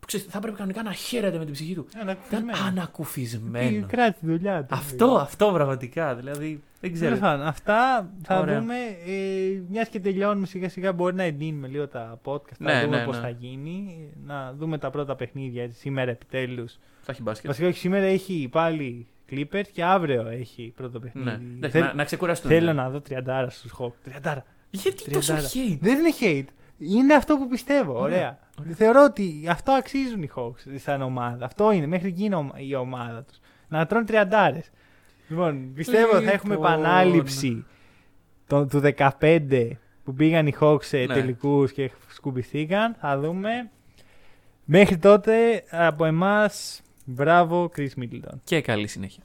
που ξέρεις, θα έπρεπε κανονικά να χαίρεται με την ψυχή του. Ήταν Ανακουφισμένος. ανακουφισμένος. Κράτησε τη δουλειά του. Αυτό, αυτό πραγματικά. Δηλαδή, δεν ξέρω. Τέλος πάντων, αυτά θα Ωραία. δούμε. Ε, Μιας και τελειώνουμε σιγά σιγά, μπορεί να εντείνουμε λίγο τα podcast. Ναι, να δούμε ναι, πώς ναι. θα γίνει. Να δούμε τα πρώτα παιχνίδια έτσι, σήμερα επιτέλους. Θα έχει μπάσκετ. Βασικά, όχι, σήμερα έχει πάλι Clippers και αύριο έχει πρώτο παιχνίδι. Ναι. Εντάξει, Θέλ- να, να ξεκουραστούν. Θέλω ναι. να δω 30 στους Hawks. 30. Γιατί τόσο 30. hate; Δεν είναι hate. Είναι αυτό που πιστεύω. Ωραία. Θεωρώ ότι αυτό αξίζουν οι Hawks σαν ομάδα. Αυτό είναι. Μέχρι εκεί είναι ο- η ομάδα τους. Να τρώνε 30. Λοιπόν, πιστεύω θα έχουμε Λοιπόν. επανάληψη το, του 15 που πήγαν οι Hawks σε Ναι. τελικούς και σκουμπηθήκαν. Θα δούμε. Μέχρι τότε από εμάς μπράβο Chris Middleton. Και καλή συνέχεια.